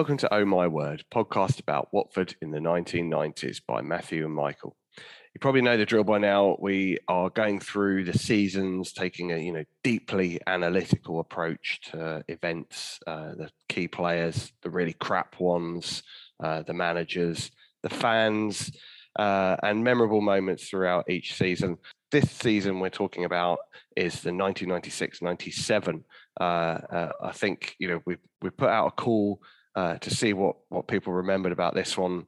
Welcome to Oh My Word, podcast about Watford in the 1990s by Matthew and Michael. You probably know the drill by now. We are going through the seasons, taking a you know deeply analytical approach to events, uh, the key players, the really crap ones, uh, the managers, the fans, uh, and memorable moments throughout each season. This season we're talking about is the 1996-97. Uh, uh, I think you know we we put out a call uh, to see what what people remembered about this one.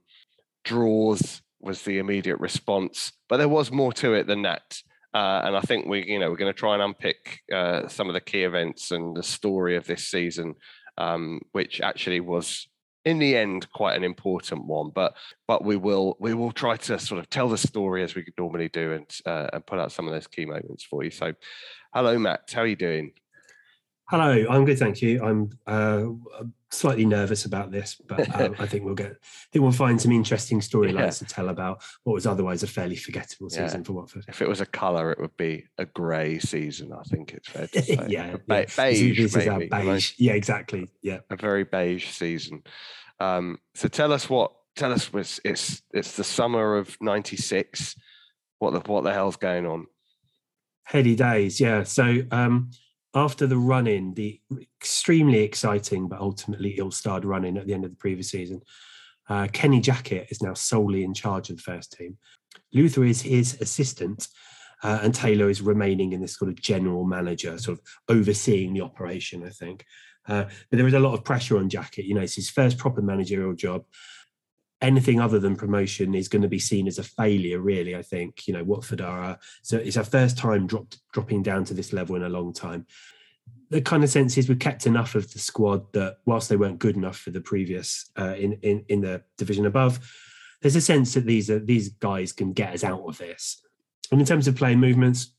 Draws was the immediate response, but there was more to it than that. Uh, and I think we, you know, we're going to try and unpick uh, some of the key events and the story of this season, um, which actually was, in the end, quite an important one. But but we will we will try to sort of tell the story as we could normally do and uh, and put out some of those key moments for you. So, hello, Matt. How are you doing? Hello, I'm good, thank you. I'm uh, slightly nervous about this, but um, I think we'll get. I think we'll find some interesting storylines yeah. to tell about what was otherwise a fairly forgettable season yeah. for Watford. If it was a colour, it would be a grey season. I think it's fair to say. yeah, yeah. beige. This, maybe, is our beige. Yeah, exactly. Yeah, a very beige season. Um, so tell us what. Tell us. It's it's it's the summer of '96. What the what the hell's going on? Heady days. Yeah. So. um after the run in, the extremely exciting but ultimately ill starred run in at the end of the previous season, uh, Kenny Jackett is now solely in charge of the first team. Luther is his assistant, uh, and Taylor is remaining in this sort of general manager, sort of overseeing the operation, I think. Uh, but there is a lot of pressure on Jackett. You know, it's his first proper managerial job anything other than promotion is going to be seen as a failure really i think. You know watford are so it's our first time dropped dropping down to this level in a long time. The kind of sense is we kept enough of the squad that whilst they weren't good enough for the previous uh, in, in in the division above there's a sense that these are these guys can get us out of this. And in terms of playing movements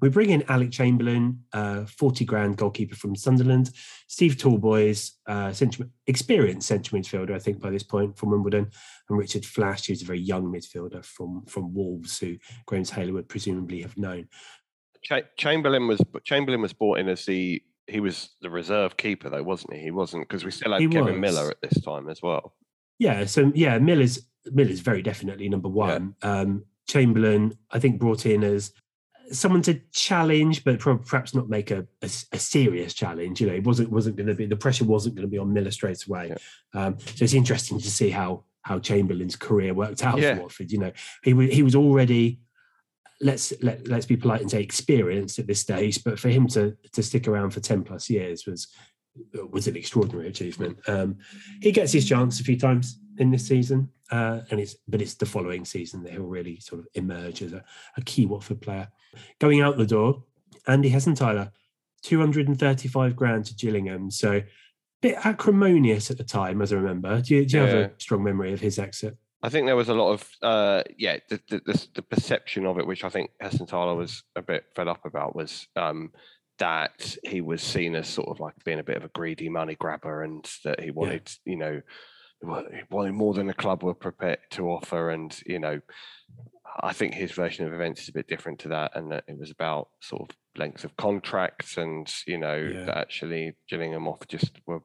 we bring in Alec Chamberlain, uh, 40 grand goalkeeper from Sunderland, Steve Talboys, uh, central, experienced central midfielder, I think, by this point from Wimbledon, and Richard Flash, who's a very young midfielder from, from Wolves, who Graham Taylor would presumably have known. Chamberlain was Chamberlain was brought in as the he was the reserve keeper though, wasn't he? He wasn't because we still had he Kevin was. Miller at this time as well. Yeah, so yeah, Miller's Miller's very definitely number one. Yeah. Um, Chamberlain, I think, brought in as someone to challenge, but perhaps not make a, a, a serious challenge. You know, it wasn't wasn't going to be the pressure wasn't going to be on Miller straight away. Yeah. Um, so it's interesting to see how how Chamberlain's career worked out yeah. for Watford. You know, he he was already let's let, let's be polite and say experienced at this stage, but for him to to stick around for ten plus years was was an extraordinary achievement. Um, he gets his chance a few times in this season, uh, and it's but it's the following season that he'll really sort of emerge as a, a key Watford player. Going out the door, Andy Hessenthaler, 235 grand to Gillingham. So a bit acrimonious at the time, as I remember. Do you, do you yeah. have a strong memory of his exit? I think there was a lot of, uh, yeah, the, the, the, perception of it, which I think Hessenthaler was a bit fed up about, was um, that he was seen as sort of like being a bit of a greedy money grabber and that he wanted, yeah. you know, wanted more than the club were prepared to offer. And, you know, I think his version of events is a bit different to that, and that it was about sort of length of contracts, and you know yeah. that actually Gillingham off just were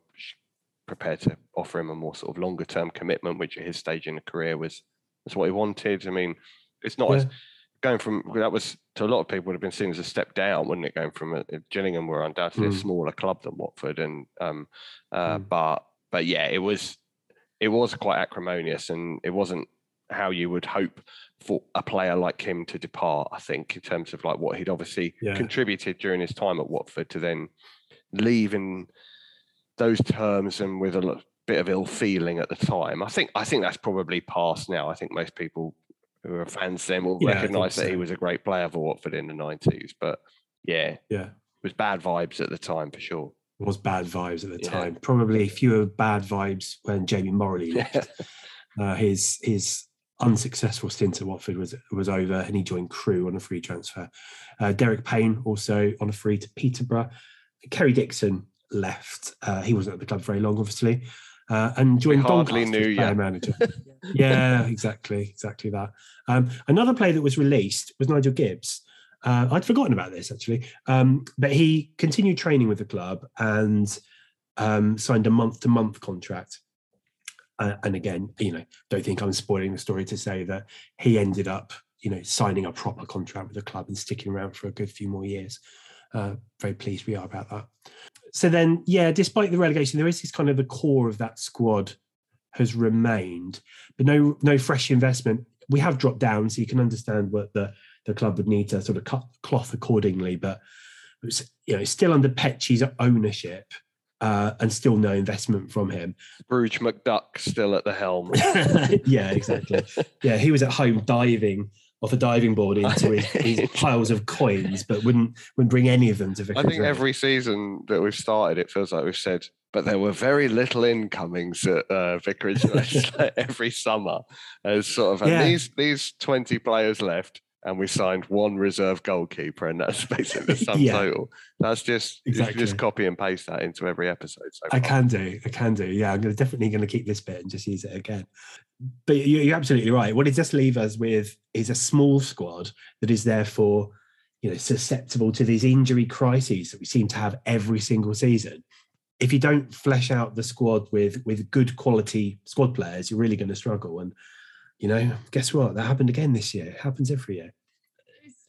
prepared to offer him a more sort of longer term commitment, which at his stage in the career was was what he wanted. I mean, it's not yeah. as going from that was to a lot of people would have been seen as a step down, wouldn't it? Going from a, Gillingham were undoubtedly mm. a smaller club than Watford, and um, uh, mm. but but yeah, it was it was quite acrimonious, and it wasn't how you would hope for a player like him to depart. I think in terms of like what he'd obviously yeah. contributed during his time at Watford to then leave in those terms and with a bit of ill feeling at the time. I think I think that's probably past now. I think most people who are fans then will yeah, recognise that so. he was a great player for Watford in the nineties. But yeah, yeah, it was bad vibes at the time for sure. Was bad vibes at the yeah. time. Probably fewer bad vibes when Jamie Moralee left. uh, his his unsuccessful stint at Watford was was over, and he joined Crewe on a free transfer. Uh, Derek Payne also on a free to Peterborough. Kerry Dixon left. Uh, he wasn't at the club very long, obviously, uh, and joined Doncaster knew, player manager. yeah, exactly, exactly that. Um, another player that was released was Nigel Gibbs. Uh, I'd forgotten about this actually, um, but he continued training with the club and um, signed a month-to-month contract Uh, and again, you know, don't think I'm spoiling the story to say that he ended up, you know, signing a proper contract with the club and sticking around for a good few more years. Uh, very pleased we are about that. So then, yeah, despite the relegation, there is this kind of the core of that squad has remained, but no no fresh investment. We have dropped down, so you can understand what the the club would need to sort of cut cloth accordingly. But it was, you know, still under Petchey's ownership. Uh, and still no investment from him. Scrooge McDuck still at the helm. yeah, exactly. Yeah, he was at home diving off a diving board into his, his, piles of coins, but wouldn't wouldn't bring any of them to Vicarage. I think every season that we've started, it feels like we've said but there were very little incomings at uh, Vicarage like every summer. As sort of yeah. these these twenty players left, and we signed one reserve goalkeeper, and that's basically the sum yeah. total. That's just exactly. just copy and paste that into every episode. So I can do, I can do. Yeah, I'm gonna, definitely going to keep this bit and just use it again. But you're absolutely right. What it does leave us with is a small squad that is therefore, you know, susceptible to these injury crises that we seem to have every single season if you don't flesh out the squad with with good quality squad players, you're really going to struggle. And you know, guess what? That happened again this year. It happens every year.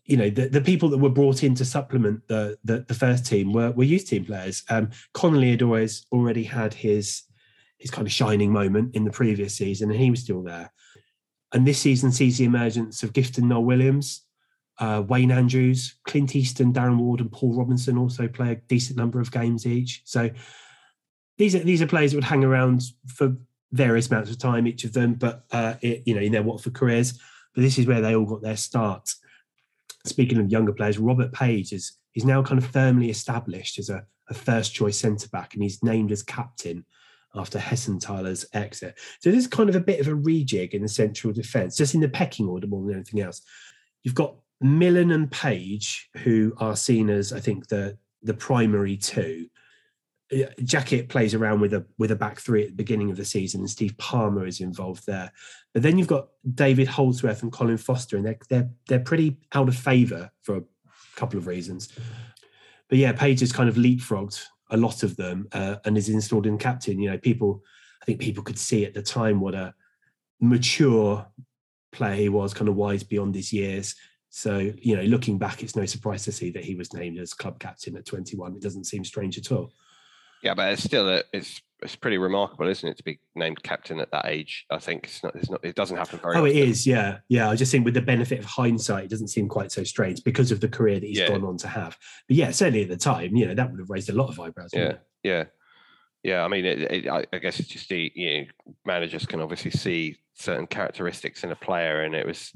You know, the, the people that were brought in to supplement the the, the first team were were youth team players. Um, Connolly had always already had his his kind of shining moment in the previous season, and he was still there. And this season sees the emergence of Gifton Noel Williams, uh, Wayne Andrews, Clint Easton, Darren Ward, and Paul Robinson also play a decent number of games each. So these are these are players that would hang around for various amounts of time, each of them, but uh, it, you know in their Watford careers. But this is where they all got their start. Speaking of younger players, Robert Page is is now kind of firmly established as a, a first choice centre back, and he's named as captain after Hessenthaler's exit. So this is kind of a bit of a rejig in the central defence, just in the pecking order more than anything else. You've got Millen and Page, who are seen as, I think, the the primary two. Jackett plays around with a with a back three at the beginning of the season, and Steve Palmer is involved there. But then you've got David Holdsworth and Colin Foster, and they're they're they're pretty out of favour for a couple of reasons. But yeah, Page has kind of leapfrogged a lot of them uh, and is installed in captain. You know, people, I think people could see at the time what a mature player he was, kind of wise beyond his years. So, you know, looking back, it's no surprise to see that he was named as club captain at 21. It doesn't seem strange at all. Yeah, but it's still a, it's it's pretty remarkable, isn't it, to be named captain at that age? I think it's not, it's not, it doesn't happen very. Oh, often. it is, yeah, yeah. I just think with the benefit of hindsight, it doesn't seem quite so strange because of the career that he's yeah. gone on to have. But yeah, certainly at the time, you know, that would have raised a lot of eyebrows. Yeah, yeah, yeah. I mean, it, it, I guess it's just the you know managers can obviously see certain characteristics in a player, and it was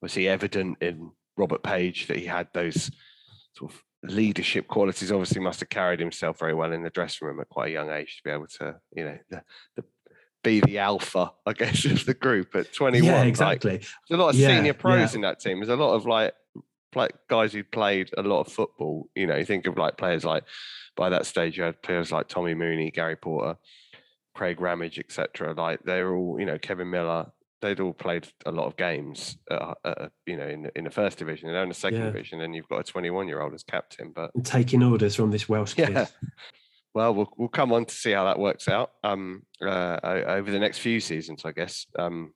was he evident in Robert Page that he had those sort of leadership qualities. Obviously, must have carried himself very well in the dressing room at quite a young age to be able to, you know, the, the, be the alpha, I guess, of the group at 21. Yeah, exactly. Like, there's a lot of yeah, senior pros yeah. in that team. There's a lot of like play, guys who played a lot of football. You know, you think of like players like by that stage, you had players like Tommy Mooney, Gary Porter, Craig Ramage, etc. Like they're all, you know, Kevin Miller they'd all played a lot of games, uh, uh, you know, in in the first division and then the second yeah. division. And you've got a 21 year old as captain, but and taking orders from this Welsh kid. Yeah. Well, we'll we'll come on to see how that works out um, uh, over the next few seasons, I guess. Um,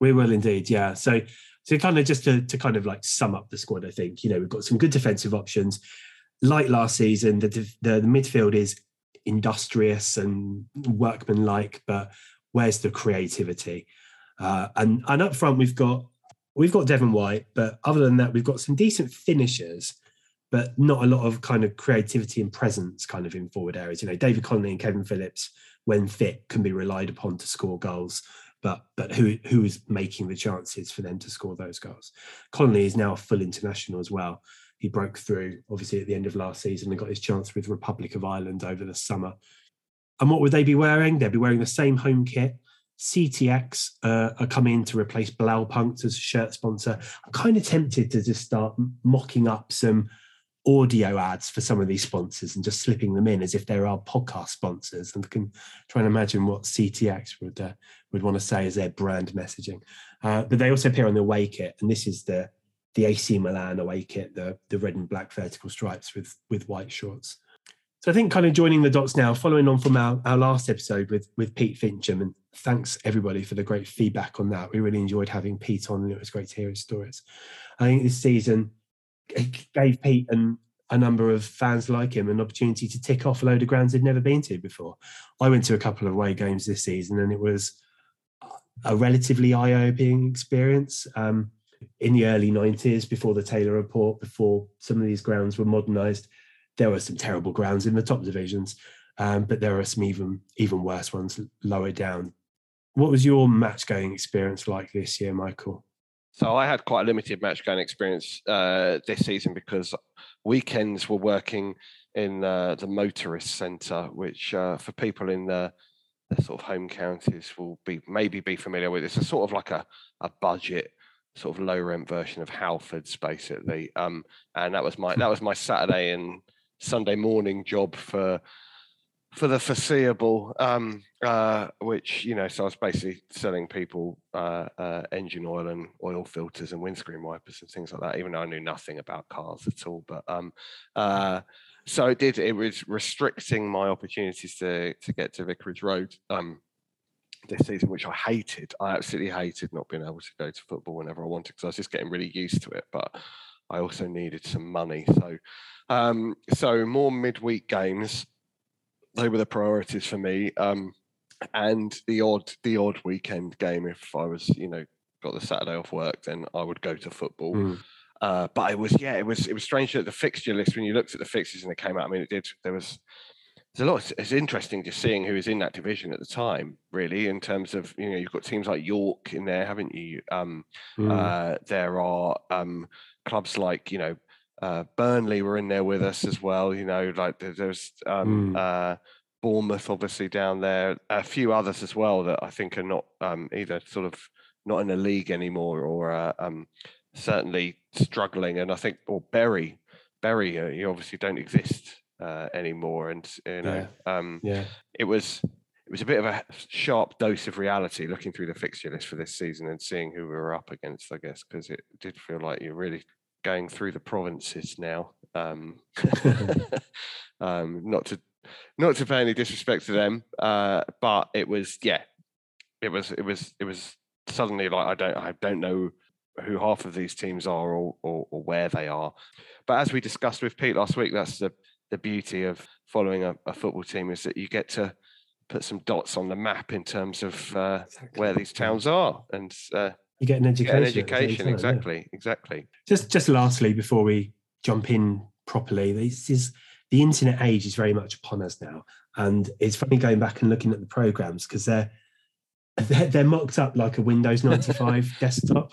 we will indeed, yeah. So, so kind of just to to kind of like sum up the squad, I think you know we've got some good defensive options. Like last season, the the, the midfield is industrious and workmanlike, but where's the creativity? Uh, and and up front we've got we've got Devon White, but other than that, we've got some decent finishers, but not a lot of kind of creativity and presence kind of in forward areas. You know, David Connolly and Kevin Phillips, when fit, can be relied upon to score goals. But but who who is making the chances for them to score those goals? Connolly is now a full international as well. He broke through obviously at the end of last season and got his chance with Republic of Ireland over the summer. And what would they be wearing? They'd be wearing the same home kit CTX uh, are coming to replace Blaupunkt as a shirt sponsor. I'm kind of tempted to just start mocking up some audio ads for some of these sponsors and just slipping them in as if there are podcast sponsors and can try and imagine what CTX would uh, would want to say as their brand messaging. Uh, but they also appear on the away kit, and this is the the AC Milan away kit, the the red and black vertical stripes with with white shorts. So I think kind of joining the dots now, following on from our, our last episode with with Pete Fincham and thanks everybody for the great feedback on that. We really enjoyed having Pete on, and it was great to hear his stories. I think this season gave Pete and a number of fans like him an opportunity to tick off a load of grounds they'd never been to before. I went to a couple of away games this season, and it was a relatively eye-opening experience. Um, in the early 90s, before the Taylor Report, before some of these grounds were modernised, there were some terrible grounds in the top divisions, um, but there are some even even worse ones lower down. What was your match going experience like this year, Michael? So I had quite a limited match going experience uh, this season because weekends were working in uh, the motorist centre, which uh, for people in the, the, sort of home counties will be maybe be familiar with. It's a sort of like a, a budget sort of low rent version of Halfords basically. Um, and that was my that was my Saturday and Sunday morning job for for the foreseeable, um, uh, which you know, so I was basically selling people uh, uh, engine oil and oil filters and windscreen wipers and things like that. Even though I knew nothing about cars at all, but um, uh, so it did. It was restricting my opportunities to to get to Vicarage Road um, this season, which I hated. I absolutely hated not being able to go to football whenever I wanted because I was just getting really used to it. But I also needed some money, so um, so more midweek games they were the priorities for me. Um, and the odd the odd weekend game, if I was you know got the Saturday off work, then I would go to football. Mm. Uh, but it was yeah, it was it was strange that the fixture list when you looked at the fixtures and it came out. I mean, it did. There was there's a lot. It's interesting just seeing who was in that division at the time. Really, in terms of you know, you've got teams like York in there, haven't you? Um, mm. uh, there are um, clubs like you know uh, Burnley were in there with us as well. You know, like there's um, mm. uh, Bournemouth obviously down there, a few others as well that I think are not um, either sort of not in the league anymore or uh, um, certainly struggling. And I think, or Bury, Bury, uh, you obviously don't exist uh, anymore. And you know, yeah. Um, yeah, it was it was a bit of a sharp dose of reality looking through the fixture list for this season and seeing who we were up against. I guess because it did feel like you're really going through the provinces now. Um, um, not to not to pay any disrespect to them, uh, but it was yeah, it was it was it was suddenly like I don't I don't know who half of these teams are or, or, or where they are. But as we discussed with Pete last week, that's the the beauty of following a, a football team is that you get to put some dots on the map in terms of uh, exactly. where these towns are and uh, you get an education. Get an education, exactly, yeah. exactly. Just just lastly, before we jump in properly, this is the internet age is very much upon us now, and it's funny going back and looking at the programs because they're, they're they're mocked up like a Windows ninety five desktop.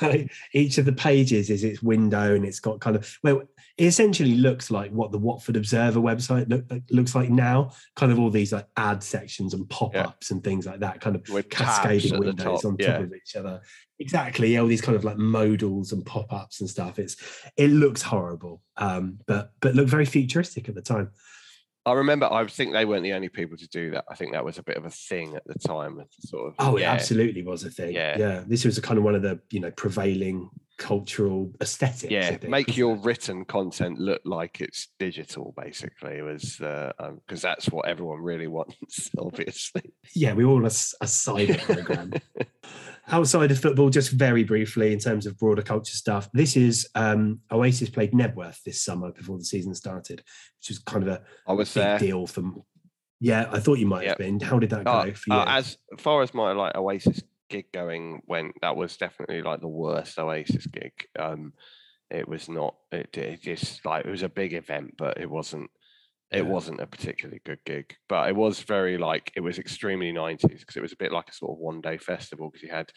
each of the pages is its window and it's got kind of well it essentially looks like what the watford observer website look, looks like now kind of all these like ad sections and pop-ups yeah. and things like that kind of With cascading windows top. on top yeah. of each other exactly all these kind of like modals and pop-ups and stuff it's it looks horrible um but but look very futuristic at the time I remember. I think they weren't the only people to do that. I think that was a bit of a thing at the time. Sort of. Oh, yeah. it absolutely was a thing. Yeah, yeah. This was a kind of one of the you know prevailing cultural aesthetics. Yeah, make your written content look like it's digital. Basically, it was because uh, um, that's what everyone really wants. Obviously. Yeah, we all want a, a side program. Outside of football, just very briefly in terms of broader culture stuff, this is um, Oasis played Knebworth this summer before the season started, which was kind of a I was big there. deal for. Me. Yeah, I thought you might yep. have been. How did that uh, go for you? Uh, as far as my like Oasis gig going went, that was definitely like the worst Oasis gig. Um, it was not. It, it just like it was a big event, but it wasn't it yeah. wasn't a particularly good gig, but it was very like it was extremely 90s because it was a bit like a sort of one day festival because you had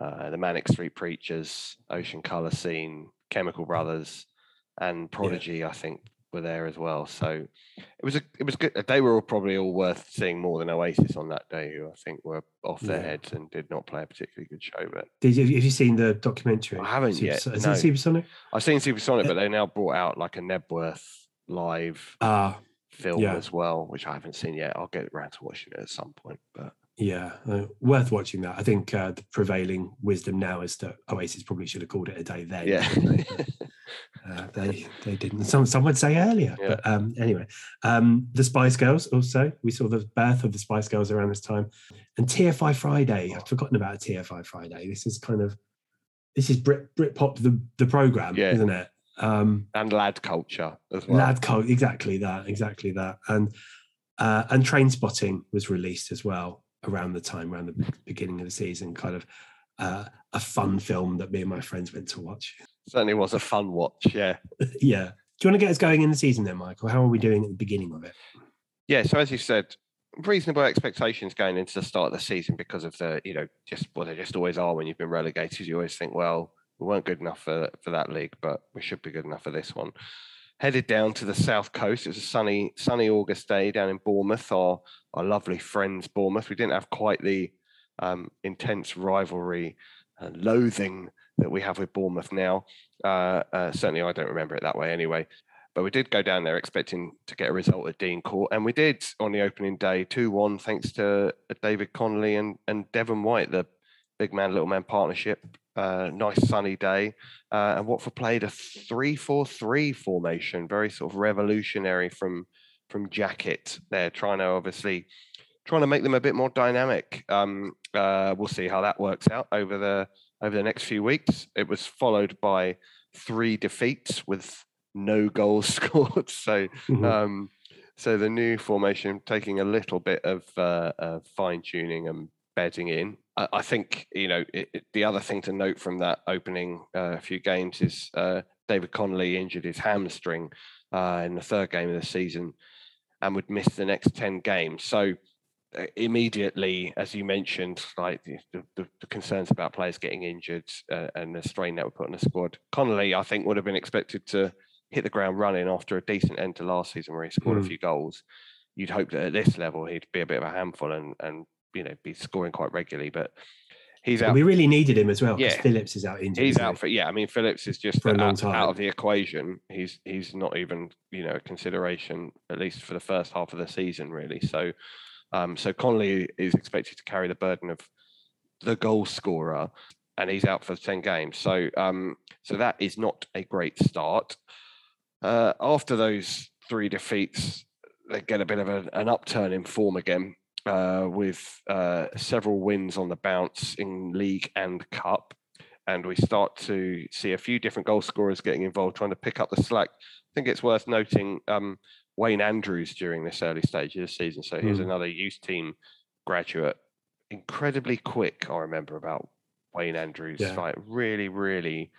uh, the Manic Street Preachers, Ocean Colour Scene, Chemical Brothers, and Prodigy. Yeah. I think were there as well. So it was a it was good. They were all probably all worth seeing more than Oasis on that day, who I think were off their yeah. heads and did not play a particularly good show. But did you, have you seen the documentary? I haven't Super, yet. Has no. Supersonic? I've seen Supersonic, but they now brought out like a Knebworth live uh, film yeah. as well, which I haven't seen yet. I'll get around to watching it at some point. But Yeah, uh, worth watching that. I think uh, the prevailing wisdom now is that Oasis probably should have called it a day then. Yeah. uh, they they didn't. Some some would say earlier, Yeah. but um, anyway, um, the Spice Girls also. We saw the birth of the Spice Girls around this time, and TFI Friday. I've forgotten about TFI Friday. This is kind of this is Brit Britpop the the program, Yeah. isn't it? Um, and lad culture as well. Lad code, exactly that, exactly that, and uh, and Trainspotting was released as well around the time, around the beginning of the season. Kind of uh, a fun film that me and my friends went to watch. Certainly was a fun watch. Yeah. yeah. Do you want to get us going in the season then, Michael? How are we doing at the beginning of it? Yeah. So as you said, reasonable expectations going into the start of the season because of the, you know, just well, they just always are when you've been relegated. You always think, well, we weren't good enough for for that league, but we should be good enough for this one. Headed down to the south coast. It was a sunny, sunny August day down in Bournemouth, our our lovely friends Bournemouth. We didn't have quite the um, intense rivalry and loathing that we have with Bournemouth now. Uh, uh, certainly, I don't remember it that way anyway. But we did go down there expecting to get a result at Dean Court, and we did on the opening day, two one, thanks to uh, David Connolly and and Devon White, the big man little man partnership. Uh, nice sunny day, uh, and Watford played a three-four-three formation, very sort of revolutionary from from Jackett. They're trying to obviously trying to make them a bit more dynamic. Um, uh, we'll see how that works out over the over the next few weeks. It was followed by three defeats with no goals scored. So Mhm. um, so the new formation taking a little bit of uh, uh, fine tuning and bedding in. I, I think you know it, it- the other thing to note from that opening uh, few games is uh, David Connolly injured his hamstring uh, in the third game of the season and would miss the next ten games. So uh, immediately, as you mentioned, like the, the, the concerns about players getting injured uh, and the strain that would put on the squad. Connolly, I think, would have been expected to hit the ground running after a decent end to last season where he scored Mm. a few goals. You'd hope that at this level he'd be a bit of a handful and and you know be scoring quite regularly, but he's out. We really needed him as well because Yeah. Phillips is out injured. He's out for yeah. I mean, Phillips is just For a long out, time. out of the equation. He's he's not even you know a consideration at least for the first half of the season really. So um, so Connolly is expected to carry the burden of the goal scorer, and he's out for ten games. So um, so that is not a great start. Uh, after those three defeats, they get a bit of a, an upturn in form again uh, with uh, several wins on the bounce in league and cup. And we start to see a few different goal scorers getting involved, trying to pick up the slack. I think it's worth noting um, Wayne Andrews during this early stage of the season. So here's Mm. another youth team graduate, incredibly quick. I remember about Wayne Andrews, Yeah. like really, really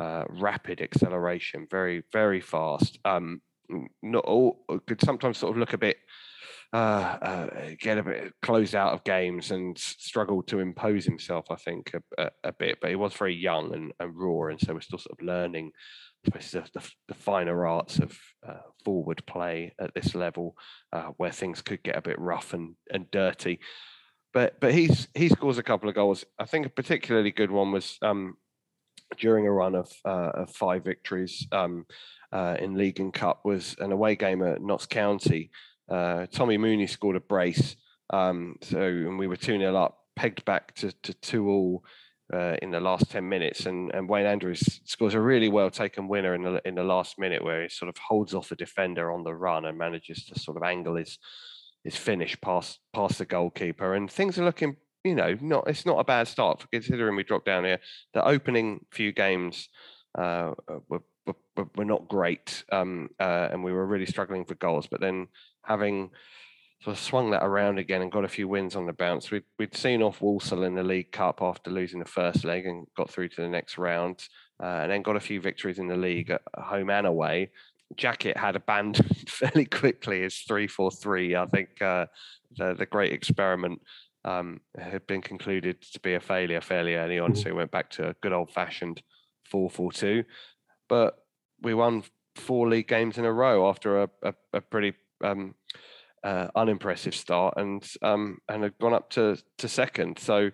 uh, rapid acceleration, very, very fast. Um, not all could sometimes sort of look a bit uh, uh, get a bit closed out of games and s- struggle to impose himself. I think a, a, a bit, but he was very young and, and raw, and so we're still sort of learning. The, the, the finer arts of uh, forward play at this level, uh, where things could get a bit rough and, and dirty. But but he's he scores a couple of goals. I think a particularly good one was um, during a run of, uh, of five victories um, uh, in league and cup was an away game at Notts County. Uh, Tommy Mooney scored a brace, um, so and we were two 0 up, pegged back to, to two all uh, in the last ten minutes, and, and Wayne Andrews scores a really well taken winner in the in the last minute where he sort of holds off the defender on the run and manages to sort of angle his his finish past past the goalkeeper, and things are looking. You know, not it's not a bad start considering we dropped down here. The opening few games uh, were, were, were- not great, um, uh, and we were really struggling for goals. But then having sort of swung that around again and got a few wins on the bounce, we'd, we'd seen off Walsall in the League Cup after losing the first leg and got through to the next round, uh, and then got a few victories in the league at home and away. Jackett had abandoned fairly quickly his three-four-three. I think uh, the the great experiment um, had been concluded to be a failure fairly early on, Mhm. so we went back to a good old-fashioned four-four-two. But we won four league games in a row after a, a, a pretty um, uh, unimpressive start, and um, and had gone up to to second. So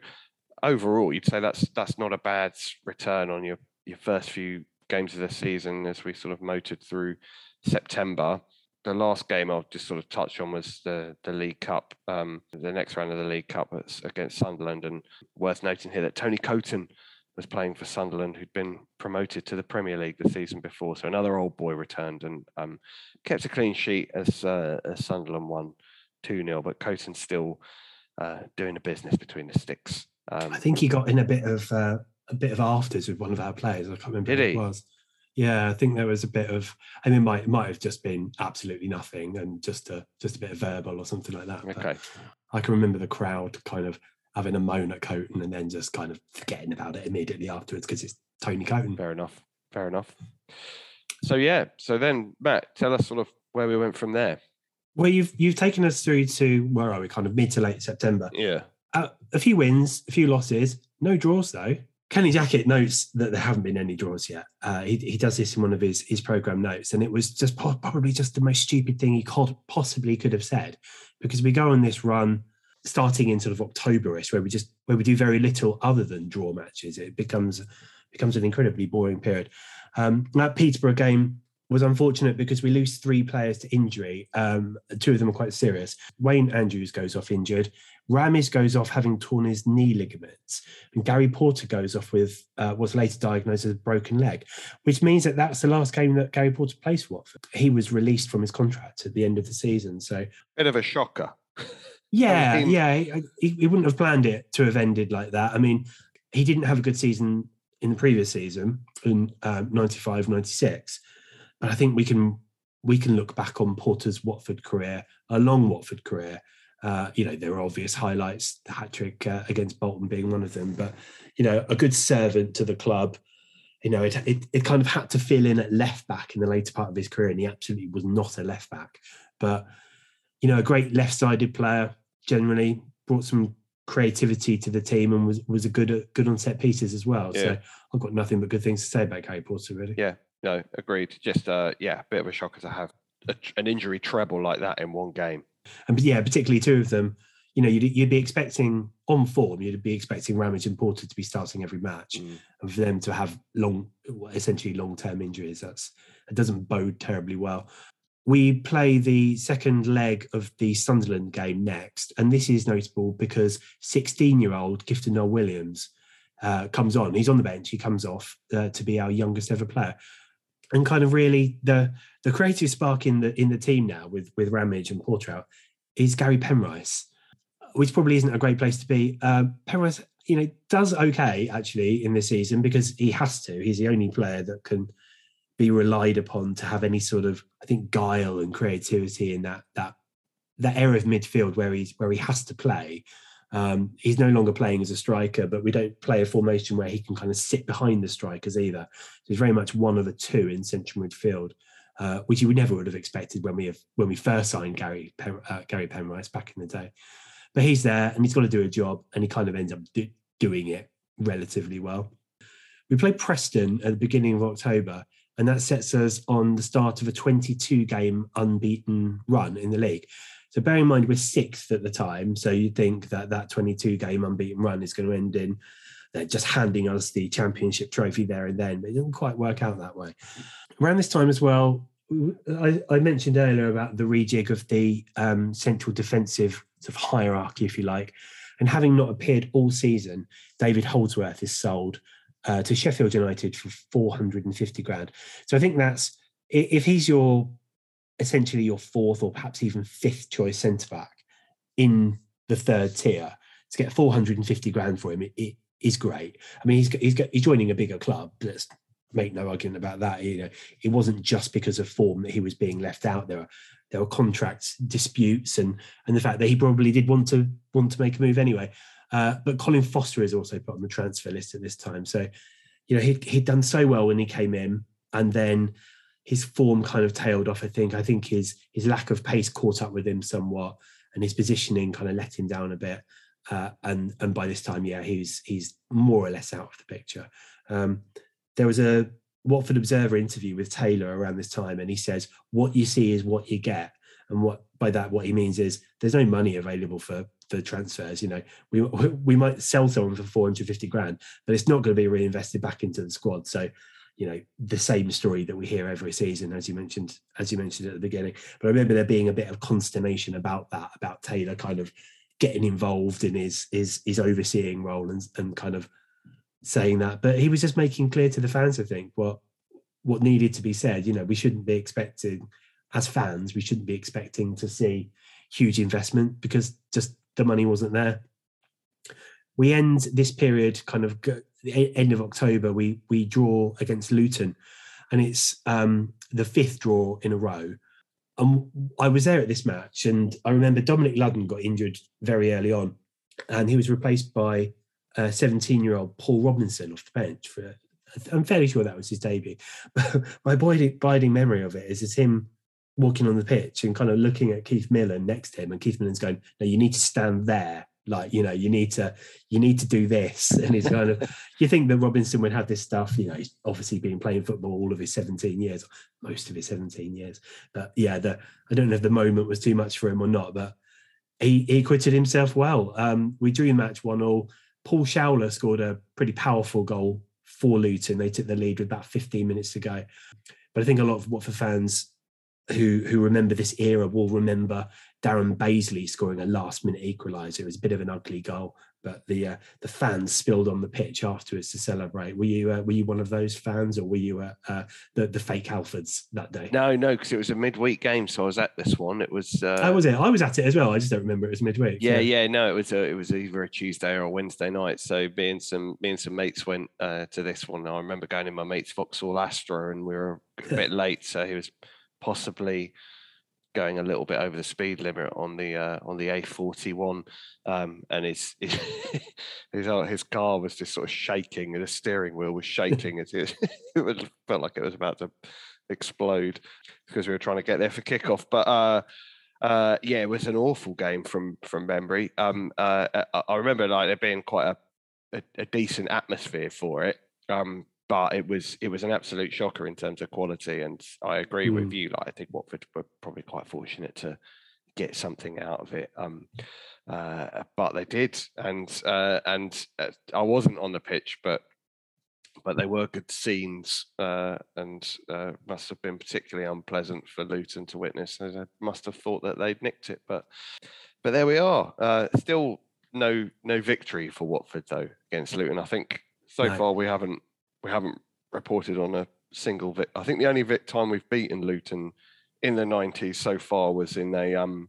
overall, you'd say that's that's not a bad return on your your first few games of the season as we sort of motored through September. the last game I'll just sort of touch on was the the League Cup, um, the next round of the League Cup against Sunderland, and worth noting here that Tony Coton was playing for Sunderland, who'd been promoted to the Premier League the season before. So another old boy returned and um, kept a clean sheet as, uh, as Sunderland won 2 0. But Coton's still uh, doing the business between the sticks. Um, I think he got in a bit of uh, a bit of afters with one of our players. I can't remember did he? it was. Yeah, I think there was a bit of. I mean, it might it might have just been absolutely nothing and just a just a bit of verbal or something like that. Okay. But I can remember the crowd kind of having a moan at Coton and then just kind of forgetting about it immediately afterwards because it's Tony Coton. Fair enough. Fair enough. So yeah. So then, Matt, tell us sort of where we went from there. Well, you've you've taken us through to where are we? Kind of mid to late September. Yeah. Uh, a few wins, a few losses, no draws though. Kenny Jackett notes that there haven't been any draws yet. Uh, he, he does this in one of his his program notes, and it was just po- probably just the most stupid thing he could, possibly could have said, because we go on this run starting in sort of Octoberish, where we just where we do very little other than draw matches. It becomes becomes an incredibly boring period. Um, that Peterborough game was unfortunate because we lose three players to injury. Um, two of them are quite serious. Wayne Andrews goes off injured. Ramage goes off having torn his knee ligaments, and Gary Porter goes off with uh, was later diagnosed as a broken leg, which means that that's the last game that Gary Porter plays for Watford. He was released from his contract at the end of the season, so bit of a shocker. Yeah, yeah, he, he, wouldn't have planned it to have ended like that. I mean, he didn't have a good season in the previous season in um, 95, 96. But I think we can we can look back on Porter's Watford career, a long Watford career. Uh, you know, there are obvious highlights, the hat trick uh, against Bolton being one of them, but you know, a good servant to the club. You know, it, it it kind of had to fill in at left back in the later part of his career, and he absolutely was not a left back. But you know, a great left-sided player, generally brought some creativity to the team and was was a good good on set pieces as well. Yeah. So I've got nothing but good things to say about Gary Porter, really. Yeah, no, agreed. Just uh, yeah, a bit of a shocker to have a, an injury treble like that in one game. And yeah, particularly two of them. You know, you'd, you'd be expecting on form, you'd be expecting Ramage and Porter to be starting every match, mm. and for them to have long, essentially long term injuries. That's it doesn't bode terribly well. We play the second leg of the Sunderland game next, and this is notable because 16 year old Gifton Noel Williams uh, comes on. He's on the bench, he comes off uh, to be our youngest ever player. And kind of really the the creative spark in the in the team now with with Ramage and Porter is Gary Penrice, which probably isn't a great place to be. Uh, Penrice, you know, does okay actually in this season because he has to. He's the only player that can be relied upon to have any sort of I think guile and creativity in that that that area of midfield where he's where he has to play. Um, he's no longer playing as a striker, but we don't play a formation where he can kind of sit behind the strikers either. So he's very much one of the two in central midfield, uh, which you would never would have expected when we have when we first signed Gary Pen, uh, Gary Penrice back in the day. But he's there and he's got to do a job, and he kind of ends up do, doing it relatively well. We play Preston at the beginning of October, and that sets us on the start of a 22 game unbeaten run in the league. So bear in mind we're sixth at the time, so you'd think that that 22 game unbeaten run is going to end in they're just handing us the championship trophy there and then, but it didn't quite work out that way. Around this time as well, I, I mentioned earlier about the rejig of the um, central defensive sort of hierarchy, if you like, and having not appeared all season, David Holdsworth is sold uh, to Sheffield United for 450 grand. So I think that's if he's your essentially your fourth or perhaps even fifth choice centre back in the third tier to get 450 grand for him it, it is great. I mean, he's he's he's joining a bigger club. Let's make no argument about that. You know, it wasn't just because of form that he was being left out. There were there were contract disputes and and the fact that he probably did want to want to make a move anyway. Uh, but Colin Foster is also put on the transfer list at this time. So, you know, he'd, he'd done so well when he came in, and then his form kind of tailed off. I think. I think his his lack of pace caught up with him somewhat, and his positioning kind of let him down a bit. Uh, and and by this time, yeah, he's he's more or less out of the picture. Um, there was a Watford Observer interview with Taylor around this time, and he says, "What you see is what you get." And what by that what he means is there's no money available for for transfers. You know, we we might sell someone for 450 grand, but it's not going to be reinvested back into the squad. So, you know the same story that we hear every season, as you mentioned, as you mentioned at the beginning. But I remember there being a bit of consternation about that, about Taylor kind of getting involved in his his his overseeing role and and kind of saying that. But he was just making clear to the fans, I think, what what needed to be said. You know, we shouldn't be expecting as fans, we shouldn't be expecting to see huge investment because just the money wasn't there. We end this period kind of the end of October. We we draw against Luton, and it's um, the fifth draw in a row. And I was there at this match, and I remember Dominic Ludden got injured very early on, and he was replaced by a 17 year old Paul Robinson off the bench for. I'm fairly sure that was his debut. But my abiding memory of it is it's him walking on the pitch and kind of looking at Keith Millen next to him, and Keith Millen's going, "No, you need to stand there. Like you know you need to you need to do this. And he's kind of you think that robinson would have this stuff you know he's obviously been playing football all of his 17 years most of his 17 years. But yeah the i don't know if the moment was too much for him or not but he he acquitted himself well. Um we drew the match one all. Paul Showler scored a pretty powerful goal for luton. They took the lead with about 15 minutes to go. But i think a lot of watford fans who who remember this era will remember Darren Bazeley scoring a last minute equaliser. It was a bit of an ugly goal, but the uh, the fans spilled on the pitch afterwards to celebrate. Were you uh, were you one of those fans, or were you uh, uh the the fake Alfords that day? No, no, because it was a midweek game, so I was at this one. It was. Uh, oh, was it? I was at it as well. I just don't remember it was midweek. Yeah, yeah, yeah, no, it was. A, it was either a Tuesday or a Wednesday night. So me and some me and some mates went uh, to this one. I remember going in my mate's Vauxhall Astra, and we were a bit late, so he was possibly going a little bit over the speed limit on the uh, on the A41, um, and his his, his uh, his car was just sort of shaking, and the steering wheel was shaking. it, it felt like it was about to explode because we were trying to get there for kickoff. But uh, uh, yeah, it was an awful game from from memory. Um, uh, I, I remember like there being quite a, a, a decent atmosphere for it. Um, but it was it was an absolute shocker in terms of quality. And I agree mm. with you. Like I think Watford were probably quite fortunate to get something out of it. Um, uh, but they did, and uh, and uh, I wasn't on the pitch, but but they were good scenes, uh, and uh, must have been particularly unpleasant for Luton to witness. I must have thought that they'd nicked it, but but there we are. Uh, still no no victory for Watford though against Luton. I think so no. far we haven't we haven't reported on a single vic. I think the only vic time we've beaten Luton in the 90s so far was in a um,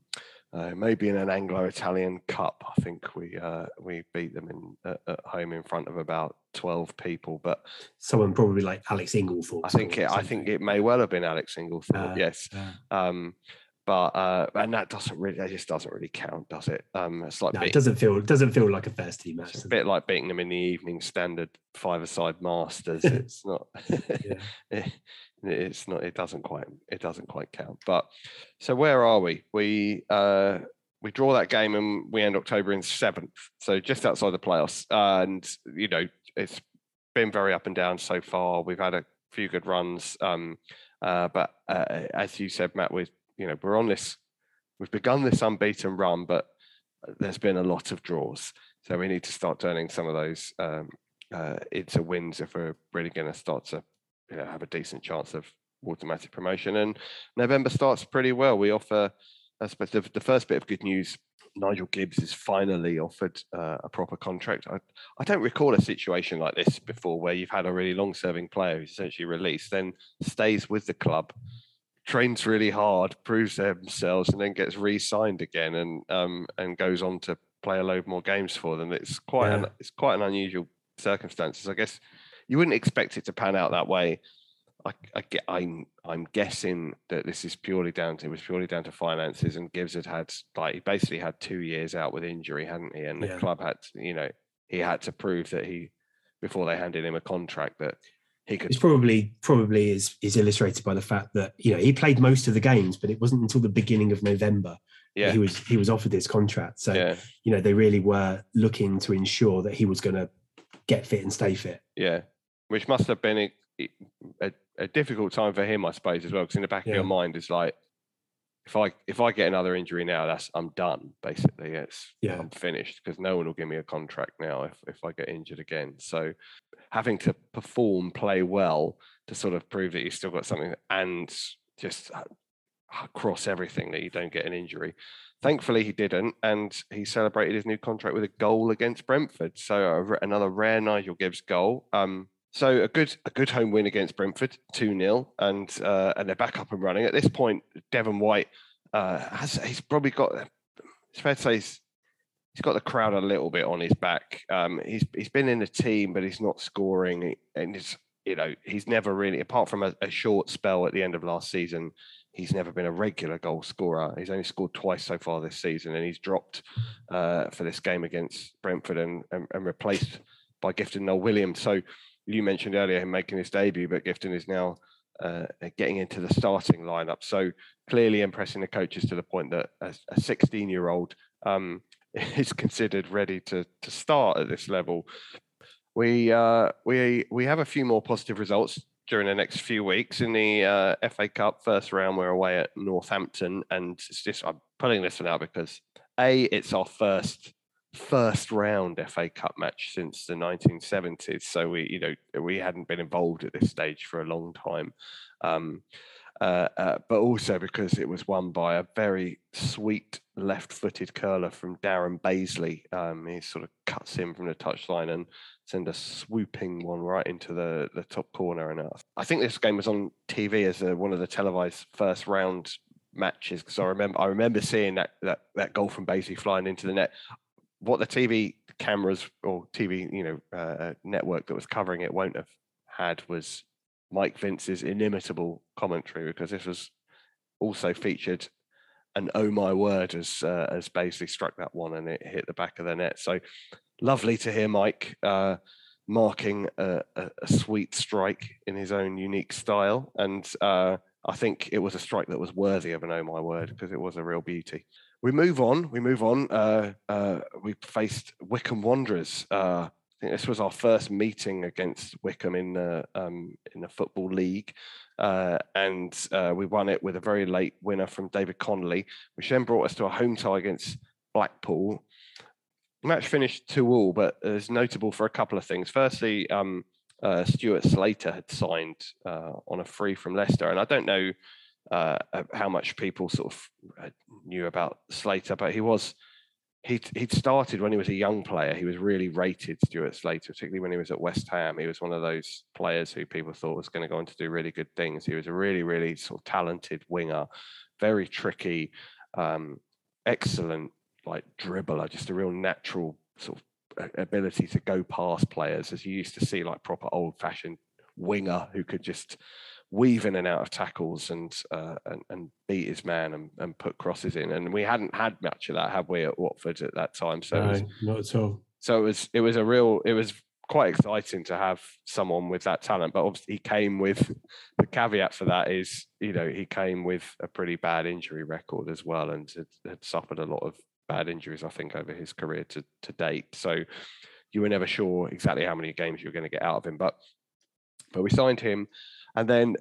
uh, maybe in an Anglo-Italian Cup. I think we uh, we beat them in at, at, home in front of about twelve people. But someone probably like Alex Inglethorpe. I think it. I think it may well have been Alex Inglethorpe. Uh, yes. Um, but uh, and that doesn't really that just doesn't really count, does it? Um, it's like no, beating, it doesn't feel it doesn't feel like a first team match. It's a bit it? like beating them in the evening standard five-a-side masters. it's not. it's not. It doesn't quite. It doesn't quite count. But so where are we? We uh, we draw that game and we end October in seventh, so just outside the playoffs. and you know, it's been very up and down so far. We've had a few good runs. Um, uh, but uh, as you said, Matt, we're you know we're on this we've begun this unbeaten run but there's been a lot of draws. So we need to start turning some of those um, uh, into wins if we're really going to start to you know have a decent chance of automatic promotion. And november starts pretty well. We offer i suppose the, the first bit of good news Nigel Gibbs is finally offered uh, a proper contract. I, I don't recall a situation like this before where you've had a really long serving player who's essentially released, then stays with the club trains really hard, proves themselves, and then gets re-signed again, and um, and goes on to play a load more games for them. It's quite yeah. an, it's quite an unusual circumstances. I guess you wouldn't expect it to pan out that way. I, I get, I'm I'm guessing that this is purely down to it was purely down to finances, and Gibbs had had like he basically had two years out with injury, hadn't he? And the yeah. club had you know he had to prove that he before they handed him a contract that he could. It's probably probably is is illustrated by the fact that you know he played most of the games, but it wasn't until the beginning of November yeah. he was he was offered this contract. So yeah. you know they really were looking to ensure that he was going to get fit and stay fit. Yeah, which must have been a, a, a difficult time for him, I suppose, as well. Because in the back yeah. of your mind is like, if I if I get another injury now, that's I'm done. Basically, it's yeah. I'm finished because no one will give me a contract now if if I get injured again. So having to perform, play well to sort of prove that you've still got something and just uh, cross everything that you don't get an injury. Thankfully, he didn't, and he celebrated his new contract with a goal against Brentford. So uh, another rare Nigel Gibbs goal. Um, so a good a good home win against Brentford, two 0 and uh, and they're back up and running. At this point, Devon White uh, has he's probably got. It's fair to say he's, he's got the crowd a little bit on his back. Um, he's he's been in the team, but he's not scoring, and it's you know he's never really apart from a, a short spell at the end of last season he's never been a regular goal scorer. He's only scored twice so far this season, and he's dropped uh, for this game against Brentford and, and, and replaced by Gifton Noel Williams. So you mentioned earlier him making his debut, but Gifton is now uh, getting into the starting lineup. So clearly impressing the coaches to the point that a 16 year old um, is considered ready to to start at this level. We uh, we we have a few more positive results during the next few weeks in the uh, FA Cup first round. We're away at Northampton, and it's just I'm putting this one out because a it's our first first round FA Cup match since the 1970s. So we you know we hadn't been involved at this stage for a long time. Um, uh, uh, but also because it was won by a very sweet left-footed curler from Darren Bazeley. Um, he sort of cuts in from the touchline and send a swooping one right into the, the top corner. And uh, I think this game was on TV as a, one of the televised first round matches because I remember I remember seeing that that that goal from Bazeley flying into the net. What the TV cameras or TV you know uh, network that was covering it won't have had was Mike Vince's inimitable commentary because this was also featured and oh my word as uh, as Bazeley struck that one and it hit the back of the net. So lovely to hear Mike uh, marking a, a, a, sweet strike in his own unique style. And uh, I think it was a strike that was worthy of an oh my word because it was a real beauty. We move on. We move on. Uh, uh, we faced Wycombe Wanderers. Think this was our first meeting against Wycombe in the um, in the football league, uh, and uh, we won it with a very late winner from David Connolly, which then brought us to a home tie against Blackpool, match finished two all, but it's notable for a couple of things. Firstly, um, uh, Stuart Slater had signed uh, on a free from Leicester, and I don't know uh, how much people sort of uh, knew about Slater, but he was he'd, he'd started when he was a young player. He was really rated, Stuart Slater, particularly when he was at West Ham. He was one of those players who people thought was going to go on to do really good things. He was a really, really sort of talented winger, very tricky, um, excellent like dribbler, just a real natural sort of ability to go past players, as you used to see like proper old fashioned winger who could just weave in and out of tackles and uh, and, and, beat his man and, and, put crosses in. And we hadn't had much of that, had we, at Watford at that time? So no, was, not at all. So it was it was a real it was quite exciting to have someone with that talent. But obviously, he came with the caveat for that is you know he came with a pretty bad injury record as well and had, had suffered a lot of bad injuries, I think, over his career to, to date. So you were never sure exactly how many games you were going to get out of him. But but we signed him, and then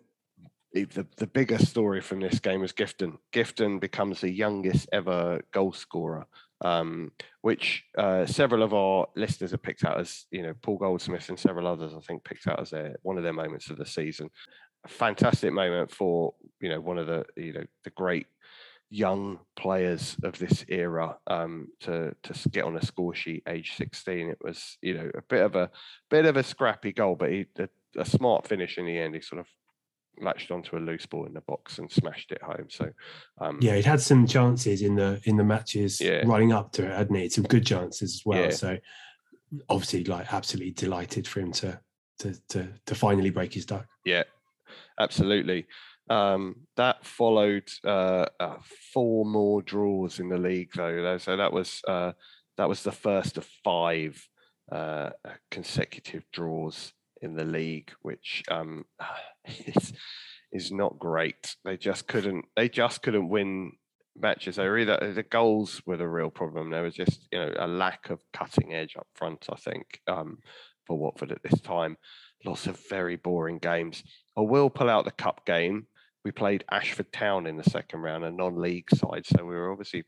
the, the bigger story from this game was Gifton. Gifton becomes the youngest ever goal scorer, um, which uh, several of our listeners have picked out as, you know, Paul Goldsmith and several others, I think, picked out as their, one of their moments of the season. A fantastic moment for, you know, one of the, you know, the great young players of this era um, to to get on a score sheet age 16 it was you know a bit of a bit of a scrappy goal but he a, a smart finish in the end he sort of latched onto a loose ball in the box and smashed it home so um, yeah he'd had some chances in the in the matches yeah. running up to it hadn't he some good chances as well yeah. so obviously like absolutely delighted for him to to to, to finally break his duck yeah absolutely um, that followed uh, uh, four more draws in the league, though. So that was uh, that was the first of five uh, consecutive draws in the league, which um, is is not great. They just couldn't. They just couldn't win matches. They either the goals were the real problem. There was just you know a lack of cutting edge up front. I think um, for Watford at this time, lots of very boring games. I will pull out the cup game we played Ashford Town in the second round, a non-league side, so we were obviously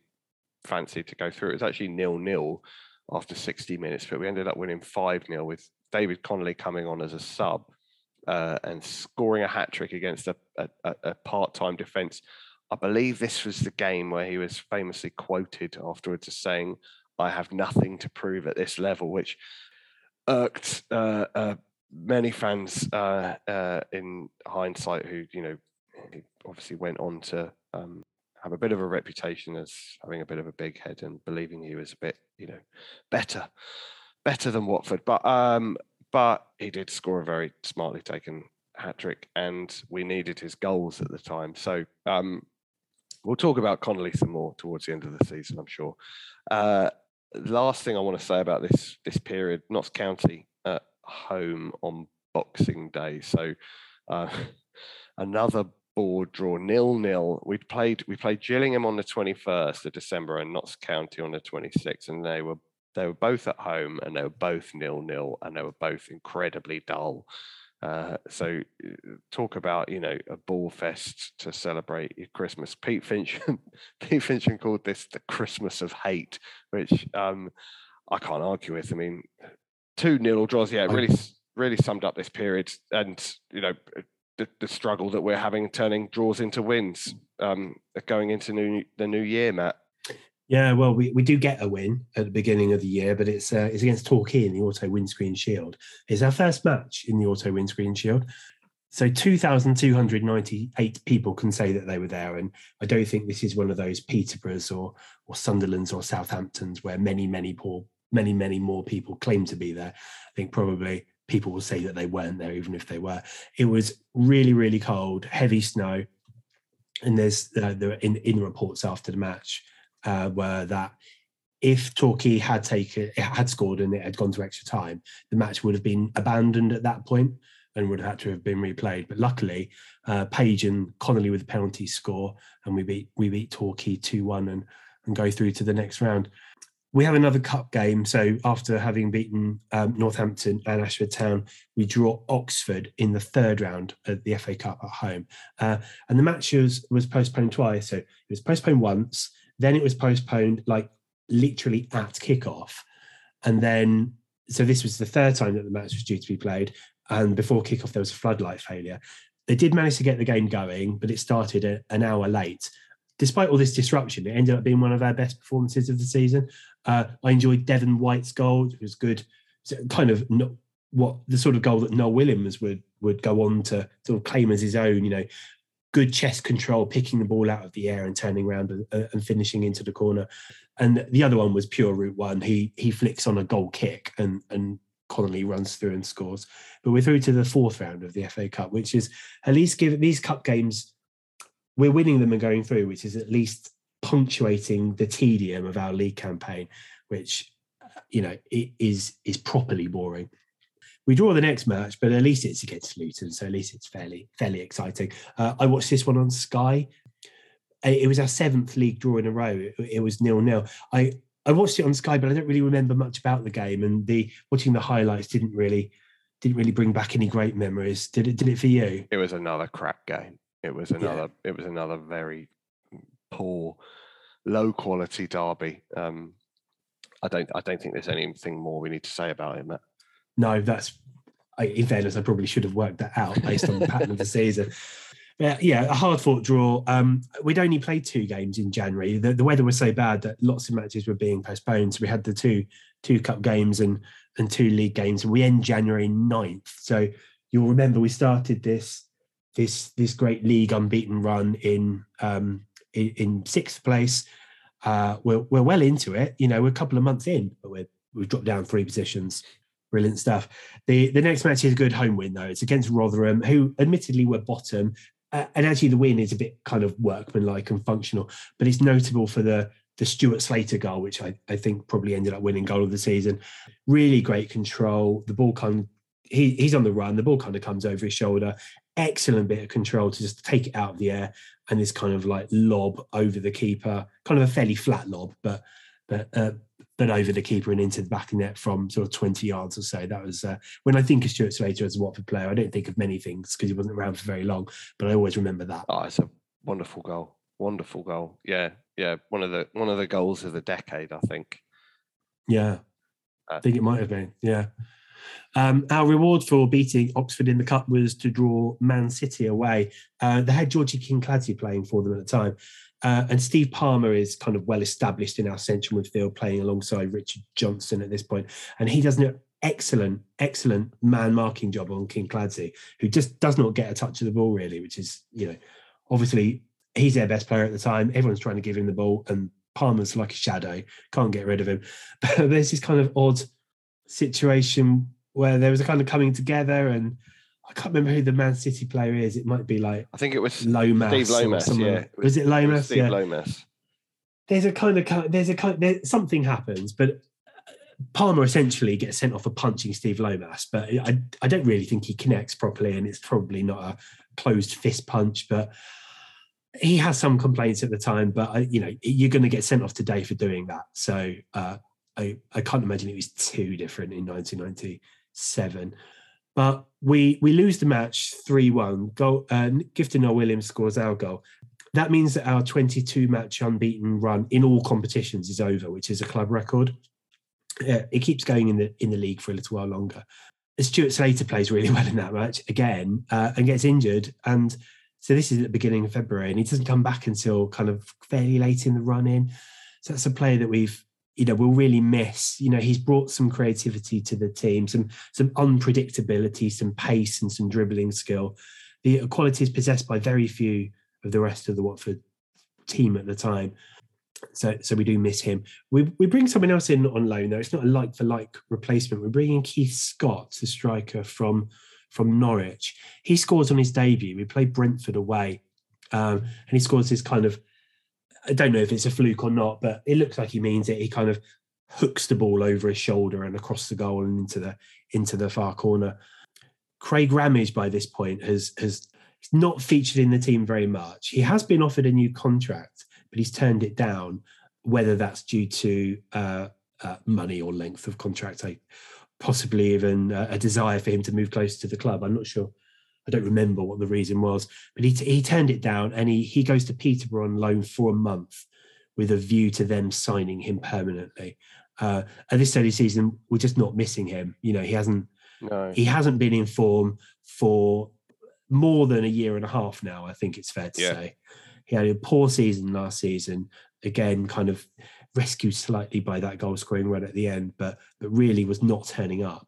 fancied to go through. It was actually nil-nil after 60 minutes, but we ended up winning 5 0 with David Connolly coming on as a sub uh, and scoring a hat trick against a, a, a part time defence. I believe this was the game where he was famously quoted afterwards as saying, I have nothing to prove at this level, which irked uh, uh, many fans uh, uh, in hindsight who, you know, obviously went on to um, have a bit of a reputation as having a bit of a big head and believing he was a bit, you know, better, better than Watford. But um, but he did score a very smartly taken hat trick, and we needed his goals at the time. So um, we'll talk about Connolly some more towards the end of the season, I'm sure. Uh, last thing I want to say about this this period, Notts County at home on Boxing Day. So uh, another board draw, nil nil. We played we played Gillingham on the 21st of December and Notts County on the 26th, and they were they were both at home and they were both nil nil and they were both incredibly dull. Uh, so uh, talk about you know a ball fest to celebrate your Christmas. Pete Finch, Pete Fincham called this the Christmas of hate, which um, I can't argue with. I mean, two nil draws. Yeah, really really summed up this period, and you know the, the struggle that we're having turning draws into wins um, going into new, the new year, Matt. Yeah, well, we, we do get a win at the beginning of the year, but it's uh, it's against Torquay in the Auto Windscreen Shield. It's our first match in the Auto Windscreen Shield. So 2,298 people can say that they were there. And I don't think this is one of those Peterboroughs or, or Sunderlands or Southamptons where many, many poor, many, many more people claim to be there. I think probably people will say that they weren't there, even if they were. It was really, really cold, heavy snow. And there's uh, there in, in reports after the match uh, were that if Torquay had taken had scored and it had gone to extra time, the match would have been abandoned at that point and would have had to have been replayed. But luckily, uh, Page and Connolly with the penalty score, and we beat we beat Torquay two one and and go through to the next round. We have another cup game. So after having beaten um, Northampton and Ashford Town, we draw Oxford in the third round of the FA Cup at home. Uh, and the match was, was postponed twice. So it was postponed once, then it was postponed like literally at kickoff. And then, so this was the third time that the match was due to be played. And before kickoff, there was a floodlight failure. They did manage to get the game going, but it started a, an hour late. Despite all this disruption, it ended up being one of our best performances of the season. Uh, I enjoyed Devon White's goal; it was good, kind of not what the sort of goal that Noel Williams would would go on to sort of claim as his own. You know, good chest control, picking the ball out of the air and turning around and, uh, and, finishing into the corner. And the other one was pure route one. He he flicks on a goal kick and and Connolly runs through and scores. But we're through to the fourth round of the FA Cup, which is at least give these cup games. We're winning them and going through, which is at least punctuating the tedium of our league campaign, which you know is is properly boring we draw the next match, but at least it's against Luton, so at least it's fairly fairly exciting. Uh, I watched this one on Sky. It was our seventh league draw in a row. It, it was nil nil. I I watched it on Sky, but I don't really remember much about the game, and the watching the highlights didn't really didn't really bring back any great memories. Did it? Did it for you? It was another crap game. It was another. Yeah. It was another very poor, low quality derby. Um, I don't. I don't think there's anything more we need to say about it, Matt no, that's in fairness, I probably should have worked that out based on the pattern of the season. But yeah, a hard fought draw. Um, we'd only played two games in January. The, the, weather was so bad that lots of matches were being postponed. So we had the two two cup games and and two league games, and we end January 9th. So you'll remember we started this this this great league unbeaten run in um, in, in sixth place. Uh, we're we're well into it. You know, we're a couple of months in, but we're we've dropped down three positions brilliant stuff. The the next match is a good home win though. It's against Rotherham, who admittedly were bottom, uh, and actually the win is a bit kind of workmanlike and functional, but it's notable for the the Stuart Slater goal, which I, I think probably ended up winning goal of the season. Really great control. The ball kind he, he's on the run. The ball kind of comes over his shoulder. Excellent bit of control to just take it out of the air and this kind of like lob over the keeper, kind of a fairly flat lob, but but uh, but over the keeper and into the back of net from sort of 20 yards or so. That was uh, when I think of Stuart Slater as a Watford player, I don't think of many things because he wasn't around for very long, but I always remember that. Oh, it's a wonderful goal. Wonderful goal. Yeah. Yeah. One of the one of the goals of the decade, I think. Yeah. Uh, I think it might have been. Yeah. Um, our reward for beating Oxford in the cup was to draw Man City away. Uh, they had Georgie Kinkladze playing for them at the time. Uh, and Steve Palmer is kind of well established in our central midfield, playing alongside Richard Johnson at this point. And he does an excellent, excellent man marking job on Kinkladze, who just does not get a touch of the ball really, which is, you know, obviously he's their best player at the time. Everyone's trying to give him the ball, and Palmer's like a shadow, can't get rid of him. But there's this kind of odd situation where there was a kind of coming together and I can't remember who the Man City player is. It might be like I think it was Lomas. Steve Lomas. Yeah, was, was, it Lomas? Steve yeah. Lomas. There's a kind of there's a kind there, something happens, but Palmer essentially gets sent off for punching Steve Lomas, but I I don't really think he connects properly, and it's probably not a closed fist punch, but he has some complaints at the time. But you know you're going to get sent off today for doing that, so uh, I I can't imagine it was too different in 1997. But we we lose the match three one. Goal. Uh, Gifton Noel Williams scores our goal. That means that our 22 match unbeaten run in all competitions is over, which is a club record. Uh, it keeps going in the in the league for a little while longer. Stuart Slater plays really well in that match again uh, and gets injured, and so this is at the beginning of February, and he doesn't come back until kind of fairly late in the run in. So that's a player that we've you know we'll really miss you know he's brought some creativity to the team some some unpredictability some pace and some dribbling skill. The qualities possessed by very few of the rest of the watford team at the time. So so we do miss him. We we bring someone else in on loan though. It's not a like for like replacement. We're bringing keith scott the striker from from norwich. He scores on his debut. We play brentford away um, and he scores this kind of I don't know if it's a fluke or not, but it looks like he means it. He kind of hooks the ball over his shoulder and across the goal and into the into the far corner. Craig Ramage by this point has has not featured in the team very much. He has been offered a new contract, but he's turned it down. Whether that's due to uh, uh, money or length of contract, I, possibly even uh, a desire for him to move closer to the club. I'm not sure. I don't remember what the reason was, but he, he turned it down and he, he goes to Peterborough on loan for a month with a view to them signing him permanently. Uh, at this early season, we're just not missing him. You know, he hasn't no. he hasn't been in form for more than a year and a half now. I think it's fair to yeah. say he had a poor season last season. Again, kind of rescued slightly by that goal scoring run at the end, but but really was not turning up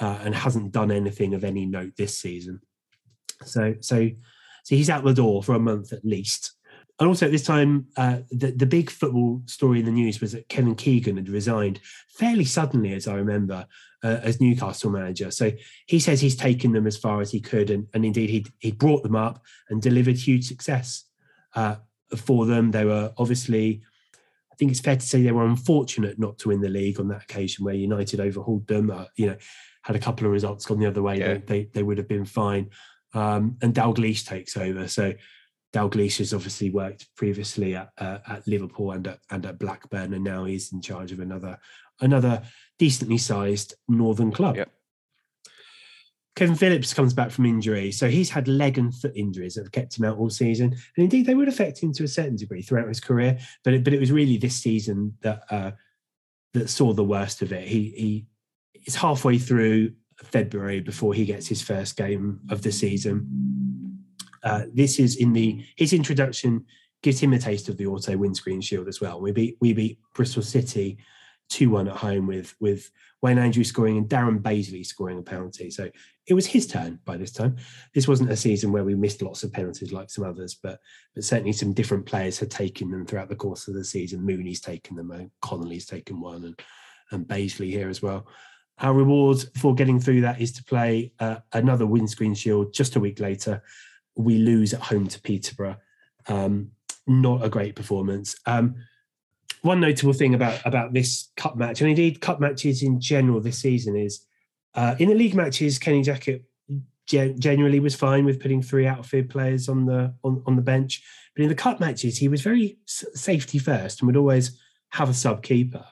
uh, and hasn't done anything of any note this season. So so so he's out the door for a month at least. And also at this time, uh, the, the big football story in the news was that Kevin Keegan had resigned fairly suddenly, as I remember, uh, as Newcastle manager. So he says he's taken them as far as he could, and, and indeed he he brought them up and delivered huge success uh, for them. They were obviously, I think it's fair to say they were unfortunate not to win the league on that occasion where United overhauled them. Uh, you know, had a couple of results gone the other way, yeah. they, they, they would have been fine um, and Dalglish takes over. So Dalglish has obviously worked previously at, uh, at Liverpool and at, and at Blackburn, and now he's in charge of another another decently sized northern club. Yep. Kevin Phillips comes back from injury, so he's had leg and foot injuries that have kept him out all season, and indeed they would affect him to a certain degree throughout his career. But it, but it was really this season that uh, that saw the worst of it. He he is halfway through February before he gets his first game of the season. Uh, this is in the his introduction gives him a taste of the auto windscreen shield as well. We beat we beat Bristol City two one at home with with Wayne Andrews scoring and Darren Bazeley scoring a penalty. So it was his turn by this time. This wasn't a season where we missed lots of penalties like some others, but but certainly some different players had taken them throughout the course of the season. Mooney's taken them, and Connolly's taken one, and and Bazeley here as well. Our reward for getting through that is to play uh, another windscreen shield just a week later. We lose at home to Peterborough. Um, not a great performance. Um, one notable thing about about this cup match, and indeed cup matches in general this season, is uh, in the league matches, Kenny Jackett generally was fine with putting three outfield players on the on, on the bench, but in the cup matches, he was very safety first and would always have a sub keeper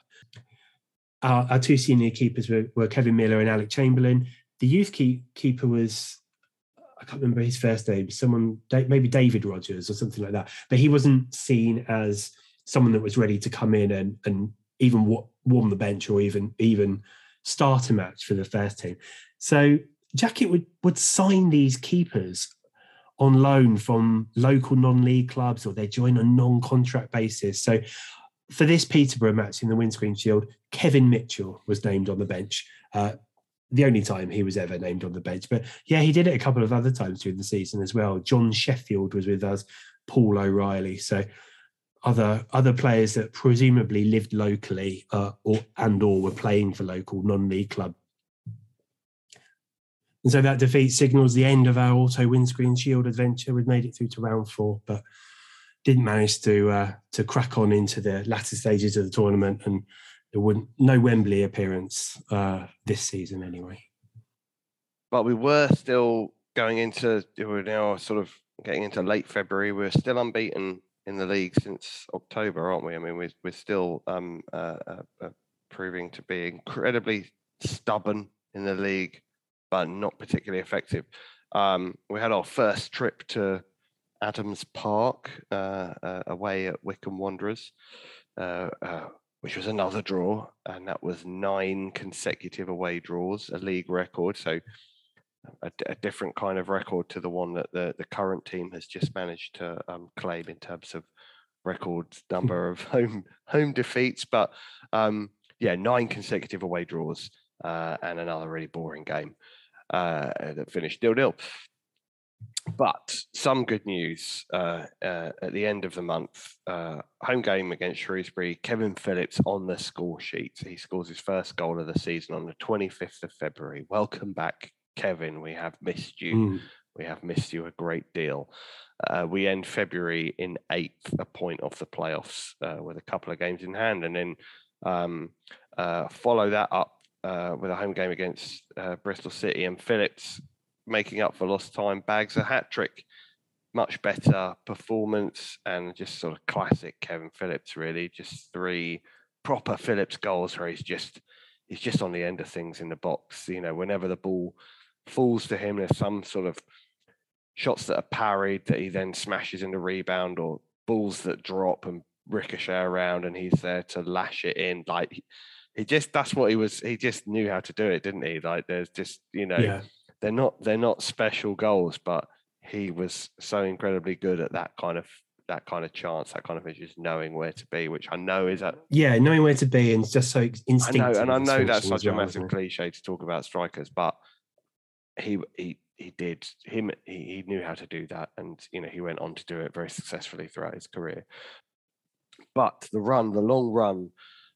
our, our two senior keepers were, were, Kevin Miller and Alec Chamberlain. The youth keep, keeper was I can't remember his first name, someone maybe David Rogers or something like that. But he wasn't seen as someone that was ready to come in and and even warm the bench or even even start a match for the first team. So Jackett would would sign these keepers on loan from local non-league clubs, or they join on non-contract basis. So for this Peterborough match in the Windscreen Shield, Kevin Mitchell was named on the bench. Uh, the only time he was ever named on the bench. But yeah, he did it a couple of other times during the season as well. John Sheffield was with us, Paul O'Reilly. So other other players that presumably lived locally uh, or and or were playing for local non-league club. And so that defeat signals the end of our auto windscreen shield adventure. We've made it through to round four, but didn't manage to uh, to crack on into the latter stages of the tournament and there wouldn't no Wembley appearance uh, this season anyway. But we were still going into we're now sort of getting into late February. We're still unbeaten in the league since October, aren't we? I mean, we're we're still um, uh, uh, uh proving to be incredibly stubborn in the league, but not particularly effective. Um, we had our first trip to Adams Park uh, uh, away at Wycombe Wanderers which was another draw, and that was nine consecutive away draws, a league record. So a, a different kind of record to the one that the, the current team has just managed to um, claim in terms of record number of home home defeats. But um, yeah, nine consecutive away draws uh, and another really boring game uh, that finished nil nil but some good news uh, uh, at the end of the month. Uh, home game against Shrewsbury. Kevin Phillips on the score sheet. He scores his first goal of the season on the 25th of February. Welcome back, Kevin. We have missed you. Mm. We have missed you a great deal. Uh, we end February in eighth, a point off the playoffs uh, with a couple of games in hand, and then um, uh, follow that up with a home game against Bristol City. And Phillips making up for lost time, bags a hat trick. Much better performance and just sort of classic Kevin Phillips, really. Just three proper Phillips goals where he's just he's just on the end of things in the box. You know, whenever the ball falls to him, there's some sort of shots that are parried that he then smashes in the rebound or balls that drop and ricochet around and he's there to lash it in. Like he just that's what he was he just knew how to do it, didn't he? Like there's just, you know, yeah they're not they're not special goals, but he was so incredibly good at that kind of that kind of chance, that kind of just knowing where to be, which I know is that yeah, knowing where to be and just so instinctive. I know, and I know that's such a massive cliche to talk about strikers, but he he he did him he, he knew how to do that, and you know he went on to do it very successfully throughout his career. But the run, the long run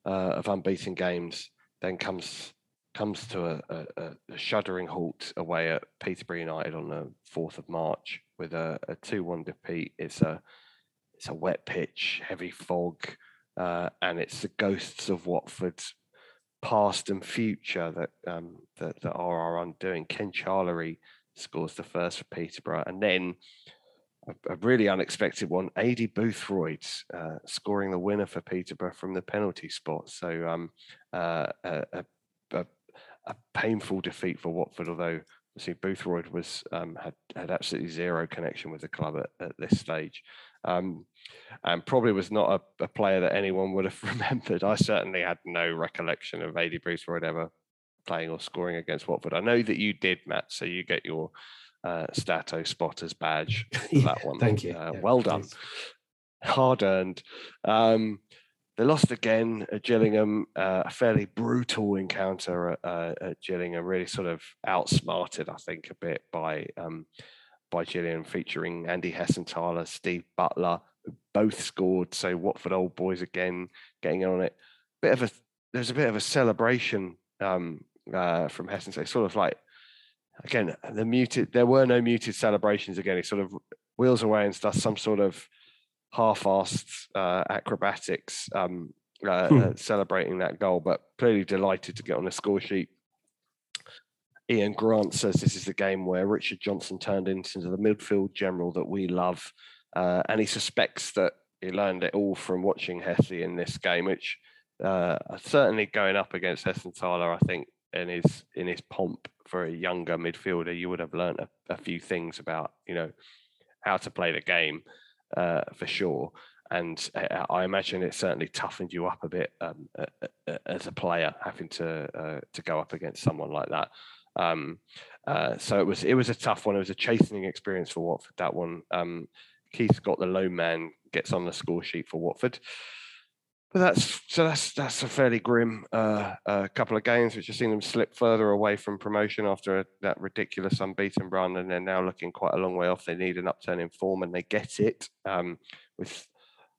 uh, of unbeaten games, then comes comes to a, a, a, shuddering halt away at Peterborough United on the 4th of March with a, a 2-1 defeat. It's a it's a wet pitch, heavy fog, uh, and it's the ghosts of Watford's past and future that um, that, that are our undoing. Ken Charlery scores the first for Peterborough, and then a, a really unexpected one, Aidy Boothroyd uh, scoring the winner for Peterborough from the penalty spot. So um, uh, a, a, a painful defeat for Watford, although see Boothroyd was um, had had absolutely zero connection with the club at, at this stage, um, and probably was not a, a, player that anyone would have remembered. I certainly had no recollection of Aidy Boothroyd ever playing or scoring against Watford. I know that you did, Matt. So you get your uh, Stato spotters badge for yeah, that one. Thank you. Uh, yeah, well done, hard earned. Um, they lost again at Gillingham, uh, a fairly brutal encounter at, uh, at, Gillingham, really sort of outsmarted, I think, a bit by um, by Gillingham, featuring Andy Hessenthaler, Steve Butler, both scored. So Watford old boys again getting on it. Bit of a there's a bit of a celebration um, uh, from Hessenthaler, sort of like again the muted. There were no muted celebrations again. He sort of wheels away and does some sort of half-assed uh, acrobatics um, uh, hmm. uh, celebrating that goal, but clearly delighted to get on the score sheet. Ian Grant says this is the game where Richard Johnson turned into the midfield general that we love, uh, and he suspects that he learned it all from watching Hesse in this game, which uh, certainly going up against Hessenthaler, I think in his in his pomp for a younger midfielder, you would have learned a, a few things about you know how to play the game uh, for sure. and uh, I imagine it certainly toughened you up a bit um, as a player having to uh, to go up against someone like that. Um, uh, so it was it was a tough one. It was a chastening experience for Watford. That one. Um, Keith got the low man gets on the score sheet for Watford. But that's so that's that's a fairly grim uh, uh, couple of games, which have seen them slip further away from promotion after a, that ridiculous unbeaten run, and they're now looking quite a long way off. They need an upturn in form, and they get it um, with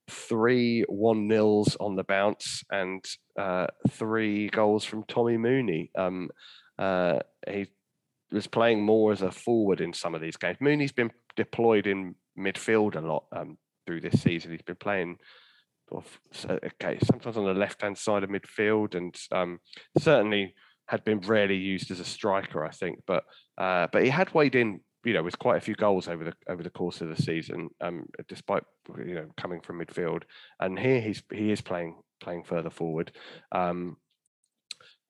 three one nils on the bounce and uh, three goals from Tommy Mooney. Um, uh, he was playing more as a forward in some of these games. Mooney's been deployed in midfield a lot um, through this season. He's been playing okay, sometimes on the left hand side of midfield, and um, certainly had been rarely used as a striker, I think. But uh, but he had weighed in, you know, with quite a few goals over the over the course of the season, um, despite you know coming from midfield. And here he's he is playing playing further forward. Um,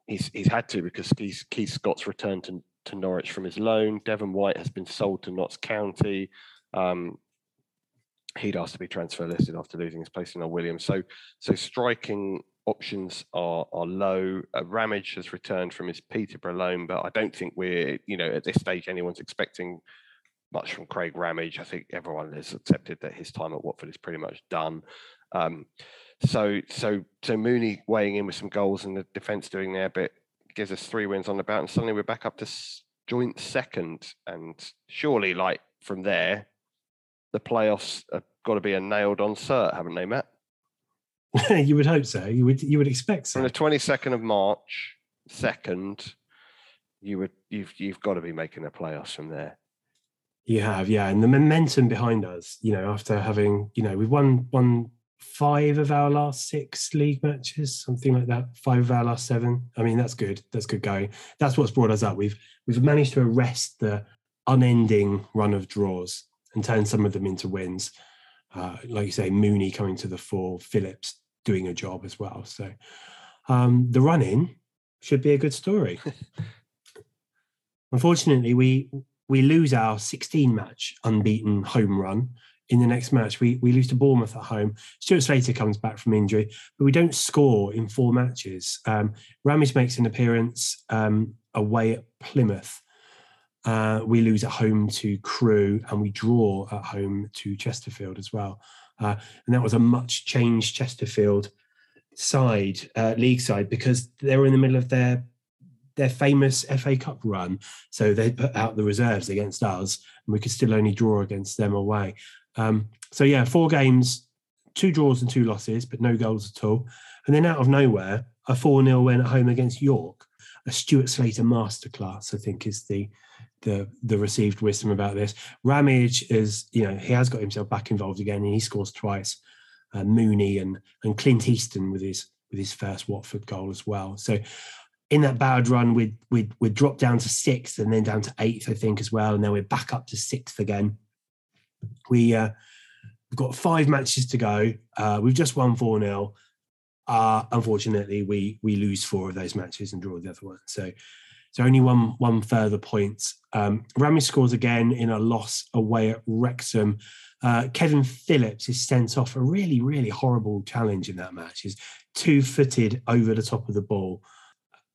he's he's had to because Keith, Scott's returned to, to Norwich from his loan. Devon White has been sold to Notts County. Um, he'd asked to be transfer listed after losing his place in Noel Williams. So, so striking options are are low. Uh, Ramage has returned from his Peterborough loan, but I don't think we're you know at this stage anyone's expecting much from Craig Ramage. I think everyone has accepted that his time at Watford is pretty much done. Um, so so so Mooney weighing in with some goals and the defence doing their bit gives us three wins on the bout, and suddenly we're back up to joint second. And surely, like from there, the playoffs have got to be a nailed on cert, haven't they, Matt? you would hope so. You would you would expect so. From the twenty second of March, second, you would you've you've got to be making the playoffs from there. You have, yeah, and the momentum behind us. You know, after having you know we've won won five of our last six league matches, something like that. Five of our last seven. I mean, that's good. That's good going. That's what's brought us up. We've we've managed to arrest the unending run of draws and turn some of them into wins. Uh, like you say, Mooney coming to the fore, Phillips doing a job as well. So um, the run in should be a good story. Unfortunately, we we lose our 16 match unbeaten home run. In the next match, we we lose to Bournemouth at home. Stuart Slater comes back from injury, but we don't score in four matches. Um, Ramage makes an appearance um, away at Plymouth uh, we lose at home to Crewe and we draw at home to Chesterfield as well. Uh, and that was a much changed Chesterfield side, uh, league side, because they were in the middle of their their famous FA Cup run. So they put out the reserves against us, and we could still only draw against them away. Um, so yeah, four games, two draws and two losses, but no goals at all. And then out of nowhere, a 4 0 win at home against York. A Stuart Slater masterclass, I think, is the the the received wisdom about this. Ramage is, you know, he has got himself back involved again, and he scores twice. Uh, Mooney and and Clint Easton with his with his first Watford goal as well. So in that bad run, we'd we'd we'd dropped down to sixth and then down to eighth, I think, as well. And then we're back up to sixth again. We uh, we've got five matches to go. Uh, we've just won four 0 uh, Unfortunately, we we lose four of those matches and draw the other one. So so only one one further point. Um, scores again in a loss away at Wrexham. Uh, Kevin Phillips is sent off a really, really horrible challenge in that match. He's two-footed over the top of the ball.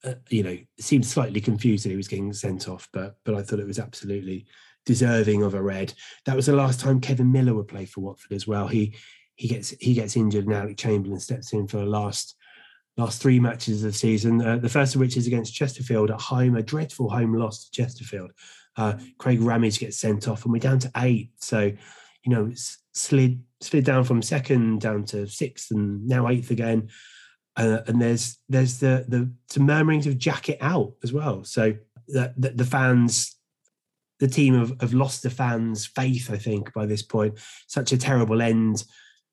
Uh, you know, seemed slightly confused that he was getting sent off, but but I thought it was absolutely deserving of a red. That was the last time Kevin Miller would play for Watford as well. He he gets he gets injured and Alec Chamberlain steps in for the last last three matches of the season. Uh, the first of which is against Chesterfield at home, a dreadful home loss to Chesterfield. Uh, Craig Ramage gets sent off, and we're down to eight. So, you know, it's slid slid down from second down to sixth, and now eighth again. Uh, and there's there's the the some murmurings of Jackett out as well. So the, the, the fans. The team have, have lost the fans' faith, I think, by this point. Such a terrible end,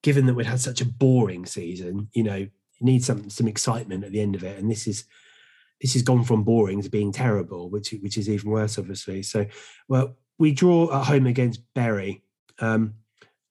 given that we'd had such a boring season. You know, you need some some excitement at the end of it, and this is this has gone from boring to being terrible, which which is even worse, obviously. So, well, we draw at home against Bury, um,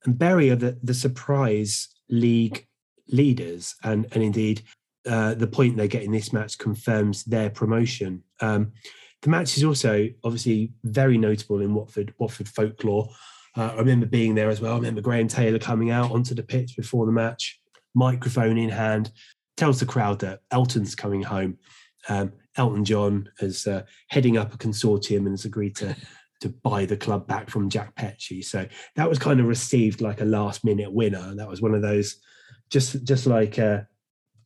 and Bury are the the surprise league leaders, and and indeed uh, the point they get in this match confirms their promotion. Um, the match is also obviously very notable in Watford Watford folklore. Uh, I remember being there as well. I remember Graham Taylor coming out onto the pitch before the match, microphone in hand, tells the crowd that Elton's coming home. Um, Elton John is uh, heading up a consortium and has agreed to to buy the club back from Jack Petchey. So that was kind of received like a last minute winner. That was one of those, just just like uh,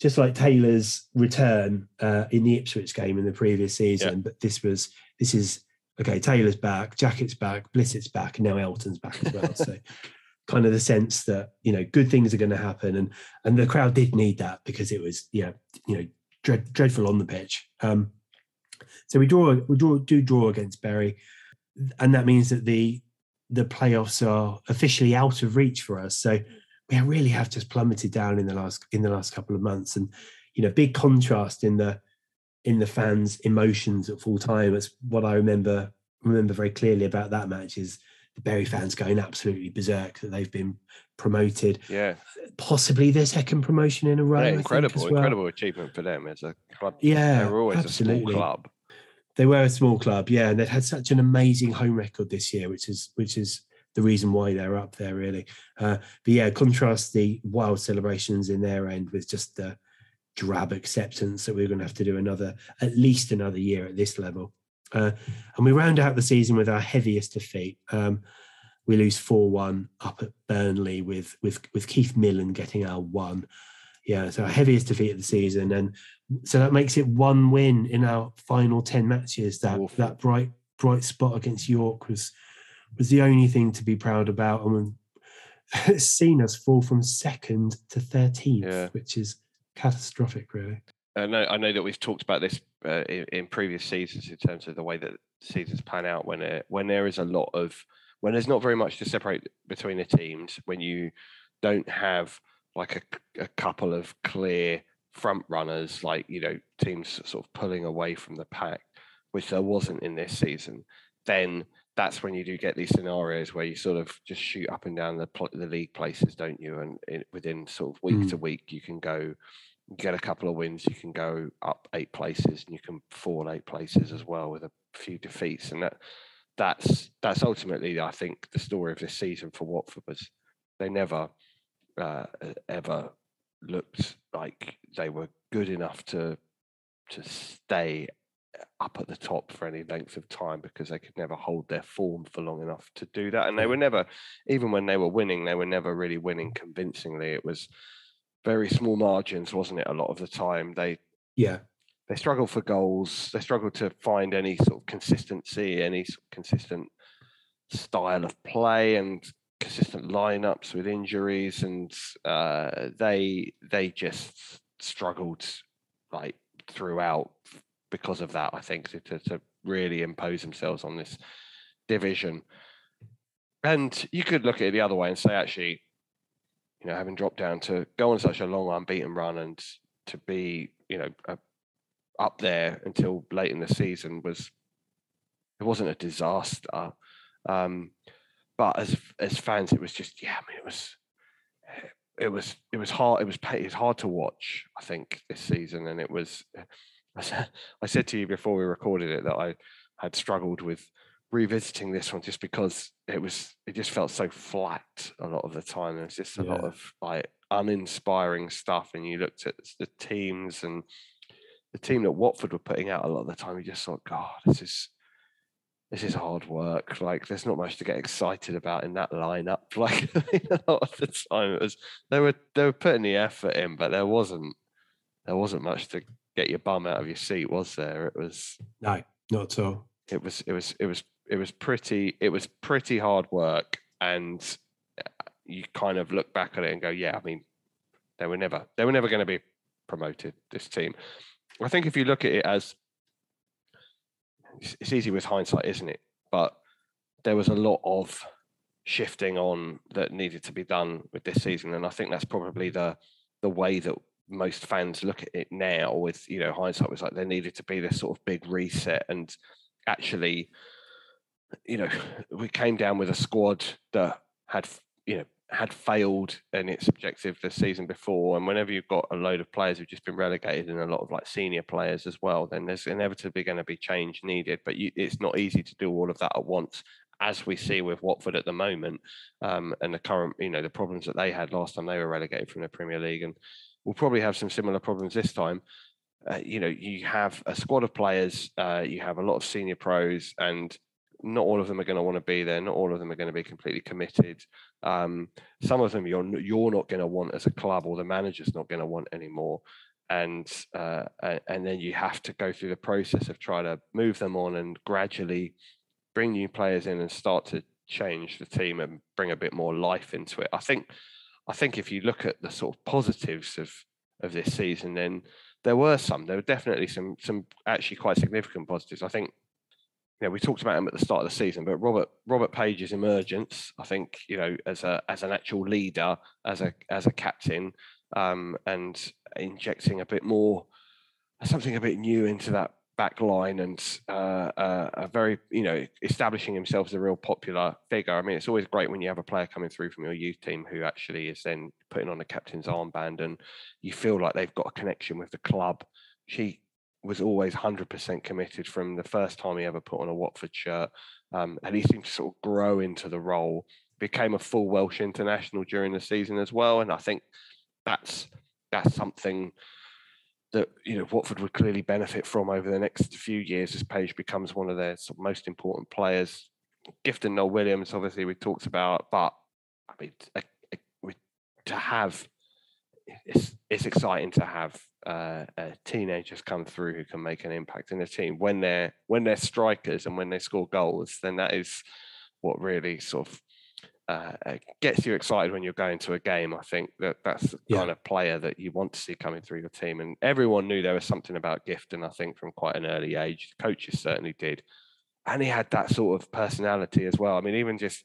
just like Taylor's return uh, in the Ipswich game in the previous season. Yeah. But this was this is okay. Taylor's back, Jackett's back, Blissett's back, and now Elton's back as well. so kind of the sense that you know good things are going to happen, and and the crowd did need that because it was yeah you know dread, dreadful on the pitch. Um, so we draw we draw do draw against Bury, and that means that the the playoffs are officially out of reach for us. So we really have just plummeted down in the last in the last couple of months, and you know big contrast in the in the fans' emotions at full time. It's what I remember remember very clearly about that match is the Bury fans going absolutely berserk that they've been promoted. Yeah, possibly their second promotion in a row. Yeah, incredible, well. incredible achievement for them as a club. Yeah, they were always absolutely. a small club. They were a small club, yeah, and they'd had such an amazing home record this year, which is which is the reason why they're up there, really. Uh, but yeah, contrast the wild celebrations in their end with just the drab acceptance that we're going to have to do another, at least another year at this level. Uh, and we round out the season with our heaviest defeat. Um, we lose four one up at Burnley with with with Keith Millen getting our one. Yeah, so our heaviest defeat of the season, and so that makes it one win in our final ten matches. That Awful. that bright bright spot against York was was the only thing to be proud about, and it's seen us fall from second to thirteenth, yeah. which is catastrophic, really. I know, I know that we've talked about this uh, in, in, previous seasons in terms of the way that seasons pan out when it, when there is a lot of when there's not very much to separate between the teams when you don't have like a, a couple of clear front runners like you know teams sort of pulling away from the pack which there wasn't in this season then that's when you do get these scenarios where you sort of just shoot up and down the the league places don't you and it, within sort of week mm. to week you can go get a couple of wins, you can go up eight places, and you can fall eight places as well with a few defeats, and that that's that's ultimately, I think, the story of this season for Watford was they never uh, ever looked like they were good enough to to stay up at the top for any length of time because they could never hold their form for long enough to do that. And they were never even when they were winning they were never really winning convincingly. It was very small margins, wasn't it? A lot of the time, they yeah they struggle for goals. They struggle to find any sort of consistency, any sort of consistent style of play, and consistent lineups with injuries, and uh, they they just struggled like throughout because of that. I think to, to, to really impose themselves on this division. And you could look at it the other way and say, actually, you know, having dropped down to go on such a long unbeaten run and to be, you know, up there until late in the season was it wasn't a disaster. Um, but as as fans, it was just yeah, I mean, it was it was it was hard. It was it was hard to watch. I think this season, and it was. I said, I said to you before we recorded it that I had struggled with revisiting this one just because it was it just felt so flat a lot of the time. There's just a yeah. lot of like uninspiring stuff, and you looked at the teams and the team that Watford were putting out a lot of the time. You just thought, God, this is this is hard work. Like, there's not much to get excited about in that lineup. Like a lot of the time, it was they were they were putting the effort in, but there wasn't there wasn't much to get your bum out of your seat, was there? It was no, not at all. It was it was it was it was pretty it was pretty hard work. And uh, you kind of look back at it and go yeah i mean they were never they were never going to be promoted this team. I think if you look at it as it's easy with hindsight isn't it? But there was a lot of shifting on that needed to be done with this season. And i think that's probably the the way that most fans look at it now with you know hindsight was like there needed to be this sort of big reset. And actually you know, we came down with a squad that had, you know, had failed in its objective the season before. And whenever you've got a load of players who've just been relegated and a lot of like senior players as well, then there's inevitably going to be change needed. But you, it's not easy to do all of that at once as we see with Watford at the moment, um, and the current, you know, the problems that they had last time they were relegated from the Premier League, and we'll probably have some similar problems this time. Uh, you know, you have a squad of players, uh, you have a lot of senior pros, and not all of them are going to want to be there. Not all of them are going to be completely committed. Um, some of them you're you're not going to want as a club, or the manager's not going to want anymore. And uh, and then you have to go through the process of trying to move them on and gradually bring new players in and start to change the team and bring a bit more life into it. I think I think if you look at the sort of positives of of this season, then there were some. There were definitely some some actually quite significant positives. I think you know, we talked about him at the start of the season, but Robert Robert Page's emergence, I think, you know, as a as an actual leader, as a as a captain, um, and injecting a bit more something a bit new into that back line and uh, uh, a very, you know, establishing himself as a real popular figure. I mean, it's always great when you have a player coming through from your youth team who actually is then putting on the captain's armband and you feel like they've got a connection with the club. She was always 100% committed from the first time he ever put on a Watford shirt. Um, and he seemed to sort of grow into the role, became a full Welsh international during the season as well. And I think that's that's something that you know Watford would clearly benefit from over the next few years as Page becomes one of their most important players. Gifton Noel Williams, obviously, we talked about, but I mean, a, a, to have it's it's exciting to have uh, uh, teenagers come through who can make an impact in the team when they're when they're strikers and when they score goals. Then that is what really sort of uh, uh, gets you excited when you're going to a game. I think that that's the yeah. kind of player that you want to see coming through your team. And everyone knew there was something about Gifton, I think, from quite an early age. Coaches certainly did. And he had that sort of personality as well. I mean, even just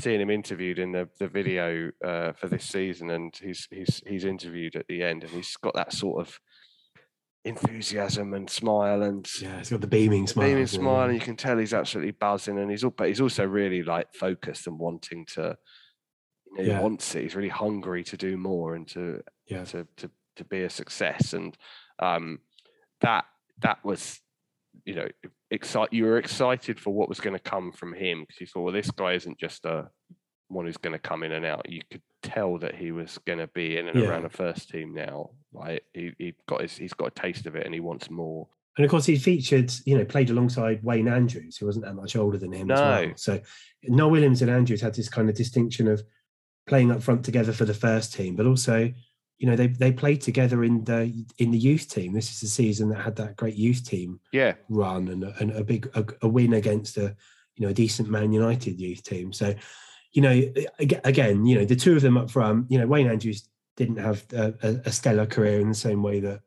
seeing him interviewed in the, the video uh, for this season, and he's he's he's interviewed at the end, and he's got that sort of enthusiasm and smile and yeah, he's got the beaming smile. Beaming smile, and you can tell he's absolutely buzzing, and he's all, but he's also really like focused and wanting to. You know, yeah. He wants it. He's really hungry to do more and to yeah to to to be a success, and um, that that was you know excite you were excited for what was going to come from him because you thought well this guy isn't just a one who's going to come in and out you could tell that he was going to be in and yeah. around the first team now right he, he got his he's got a taste of it and he wants more and of course he featured you know played alongside wayne andrews who wasn't that much older than him no. as well so noel williams and andrews had this kind of distinction of playing up front together for the first team but also you know they they played together in the in the youth team. This is the season that had that great youth team yeah run and, and a big a, a win against a you know a decent Man United youth team. So you know again you know the two of them up front. You know Wayne Andrews didn't have a, a stellar career in the same way that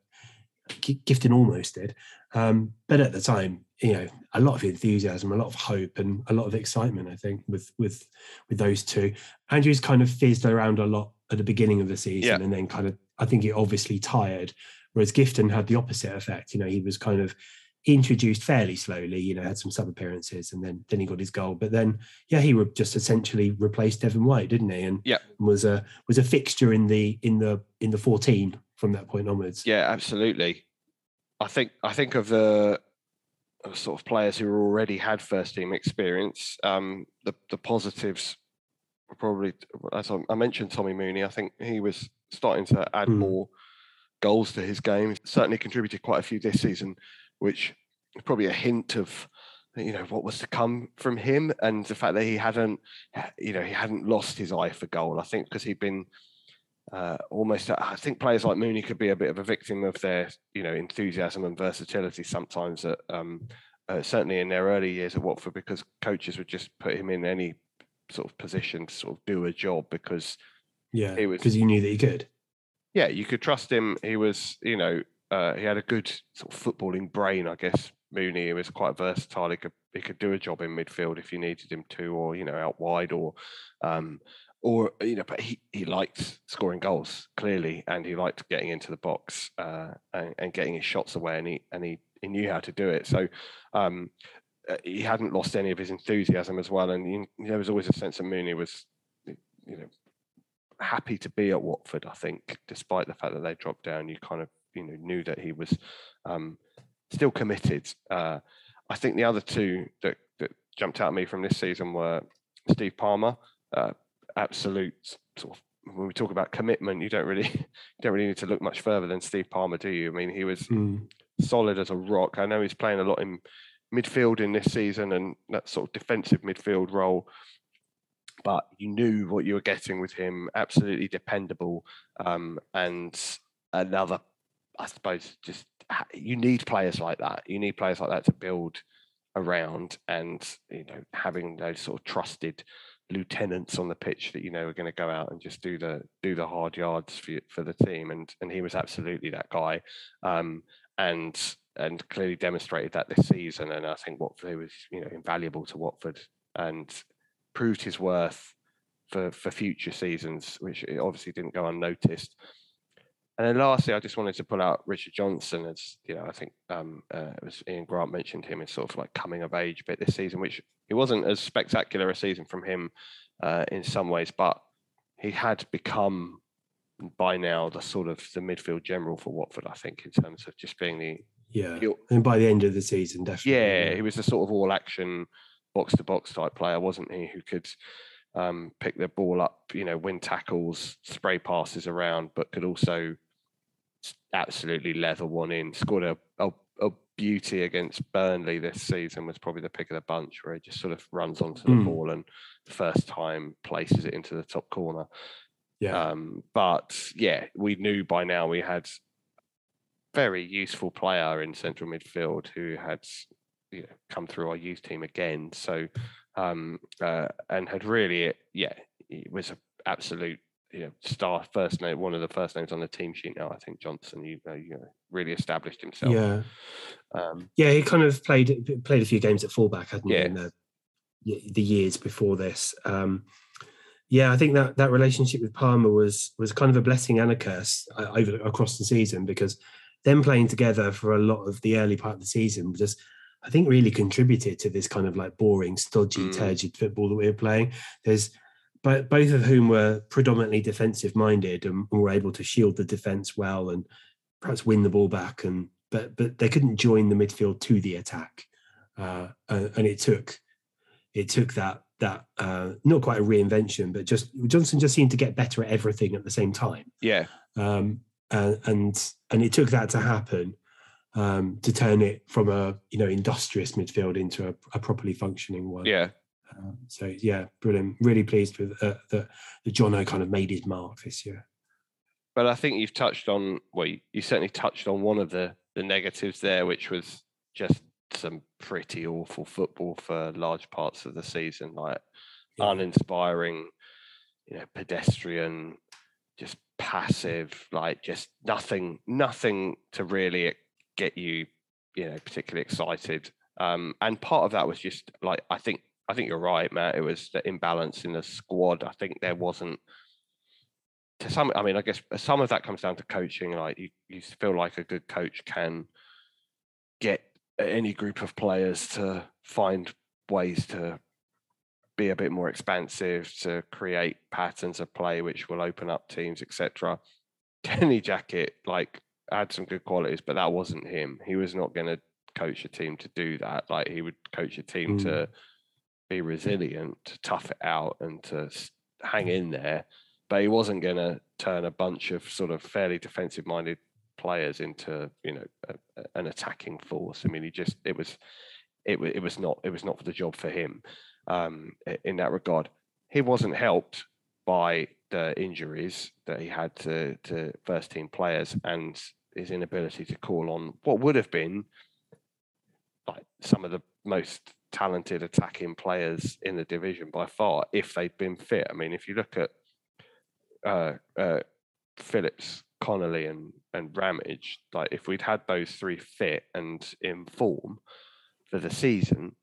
Gifton almost did, um, but at the time you know a lot of enthusiasm, a lot of hope, and a lot of excitement. I think with with with those two, Andrews kind of fizzed around a lot at the beginning of the season yeah. and then kind of I think he obviously tired. Whereas Gifton had the opposite effect. You know, he was kind of introduced fairly slowly, you know, had some sub appearances and then then he got his goal. But then yeah, he re- just essentially replaced Devon White, didn't he? And yeah. was a was a fixture in the in the in the 14 from that point onwards. Yeah, absolutely. I think I think of the sort of players who already had first team experience, um, the the positives probably, as I mentioned, Tommy Mooney. I think he was starting to add mm. more goals to his game. Certainly contributed quite a few this season, which is probably a hint of you know what was to come from him and the fact that he hadn't you know he hadn't lost his eye for goal i think because he'd been uh, almost i think players like mooney could be a bit of a victim of their you know enthusiasm and versatility sometimes at, um, uh, certainly in their early years at watford because coaches would just put him in any sort of position to sort of do a job because yeah, because you knew that he could. Yeah, you could trust him. He was, you know, uh, he had a good sort of footballing brain, I guess. Mooney he was quite versatile. He could he could do a job in midfield if you needed him to, or you know, out wide, or um, or you know, but he he liked scoring goals clearly, and he liked getting into the box uh, and, and getting his shots away, and he and he he knew how to do it. So um, uh, he hadn't lost any of his enthusiasm as well, and he, there was always a sense that Mooney was, you know, happy to be at Watford. I think, despite the fact that they dropped down, you kind of you know knew that he was um, still committed. Uh, I think the other two that that jumped out at me from this season were Steve Palmer, uh, absolute sort of when we talk about commitment, you don't really you don't really need to look much further than Steve Palmer, do you? I mean, he was mm. solid as a rock. I know he's playing a lot in midfield in this season and that sort of defensive midfield role, but you knew what you were getting with him. Absolutely dependable, um, and another, I suppose, just you need players like that. You need players like that to build around, and you know, having those sort of trusted lieutenants on the pitch that you know are going to go out and just do the do the hard yards for for the team. And and he was absolutely that guy um, and and clearly demonstrated that this season. And I think Watford was you know invaluable to Watford and proved his worth for for future seasons which obviously didn't go unnoticed and then lastly, I just wanted to pull out Richard Johnson as you know, I think um, uh, it was Ian Grant mentioned him as sort of like coming of age bit this season, which it wasn't as spectacular a season from him uh, in some ways, but he had become by now the sort of the midfield general for Watford. I think in terms of just being the yeah, and by the end of the season, definitely. Yeah, yeah. he was a sort of all action box to box type player, wasn't he? Who could um, pick the ball up, you know, win tackles, spray passes around, but could also absolutely leather one in. Scored a, a, a, beauty against Burnley this season was probably the pick of the bunch, where he just sort of runs onto the mm. ball and the first time places it into the top corner. Yeah. Um, but yeah, we knew by now we had very useful player in central midfield who had you know, come through our youth team again. So um, uh, and had really yeah, it was an absolute you know, star first name, one of the first names on the team sheet now. I think Johnson, you know, you know really established himself. Yeah, um, yeah, he kind of played played a few games at fullback, hadn't yeah. he, in the, the years before this. Um, yeah, I think that that relationship with Palmer was was kind of a blessing and a curse uh, over across the season because them playing together for a lot of the early part of the season just I think really contributed to this kind of like boring, stodgy, mm. turgid football that we were playing. There's but both of whom were predominantly defensive minded and were able to shield the defense well and perhaps win the ball back and but but they couldn't join the midfield to the attack. Uh, and it took it took that that uh, not quite a reinvention but just Johnson just seemed to get better at everything at the same time. Yeah. Um, and and and it took that to happen um, to turn it from a you know industrious midfield into a, a properly functioning one. Yeah um, so yeah, brilliant. Really pleased with uh, that that Jono kind of made his mark this year. But I think you've touched on well, you, you certainly touched on one of the the negatives there, which was just some pretty awful football for large parts of the season, like yeah. uninspiring, you know, pedestrian, just passive, like just nothing, nothing to really get you, you know, particularly excited. Um, and part of that was just like I think I think you're right, Matt. It was the imbalance in the squad. I think there wasn't to some. I mean, I guess some of that comes down to coaching. Like you, you feel like a good coach can get any group of players to find ways to be a bit more expansive, to create patterns of play which will open up teams, etc. Kenny Jackett, like, had some good qualities, but that wasn't him. He was not going to coach a team to do that. Like, he would coach a team mm. to be resilient, to tough it out, and to hang in there. But he wasn't going to turn a bunch of sort of fairly defensive minded players into you know a, an attacking force. I mean, he just it was it was it was not it was not for the job for him um, in that regard. He wasn't helped by the injuries that he had to to first team players and his inability to call on what would have been like some of the most talented attacking players in the division by far if they'd been fit. I mean, if you look at uh, uh, Phillips, Connolly, and and Ramage, like if we'd had those three fit and in form for the season,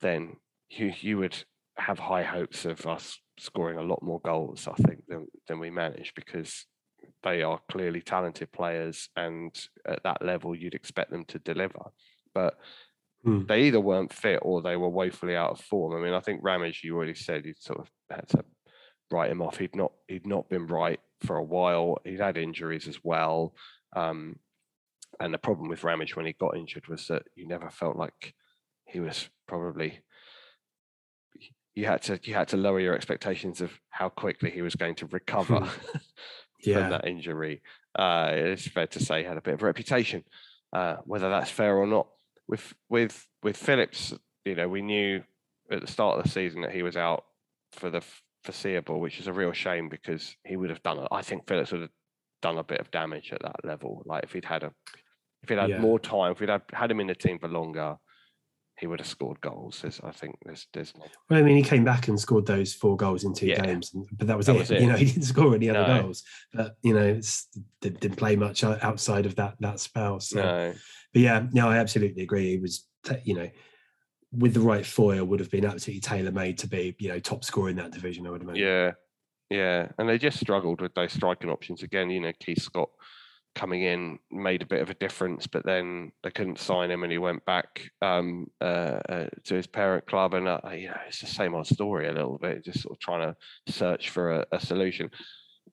then you you would have high hopes of us scoring a lot more goals. I think than than we managed because they are clearly talented players, and at that level, you'd expect them to deliver. But Hmm. They either weren't fit or they were woefully out of form. I mean, I think Ramage, you already said he'd sort of had to write him off. He'd not he'd not been right for a while. He'd had injuries as well. Um, and the problem with Ramage when he got injured was that you never felt like he was probably you had to you had to lower your expectations of how quickly he was going to recover yeah. from that injury. Uh, it's fair to say he had a bit of a reputation. Uh, whether that's fair or not, with with with Phillips, you know, we knew at the start of the season that he was out for the foreseeable, which is a real shame because he would have done. I think Phillips would have done a bit of damage at that level. Like if he'd had a, if he'd had Yeah. more time, if we'd had, had him in the team for longer, he would have scored goals. There's, I think there's there's Well, I mean, he came back and scored those four goals in two Yeah. games, but that was, That it. was it. You know, he didn't score any other No. goals. But you know, it's didn't, didn't play much outside of that that spell. So, no. but yeah, no, I absolutely agree. He was, you know, with the right foil, would have been absolutely tailor made to be, you know, top scorer in that division. I would imagine. Yeah, yeah, and they just struggled with those striking options again. You know, Keith Scott coming in made a bit of a difference, but then they couldn't sign him, and he went back um, uh, uh, to his parent club, and uh, you know, it's the same old story a little bit. Just sort of trying to search for a, a solution.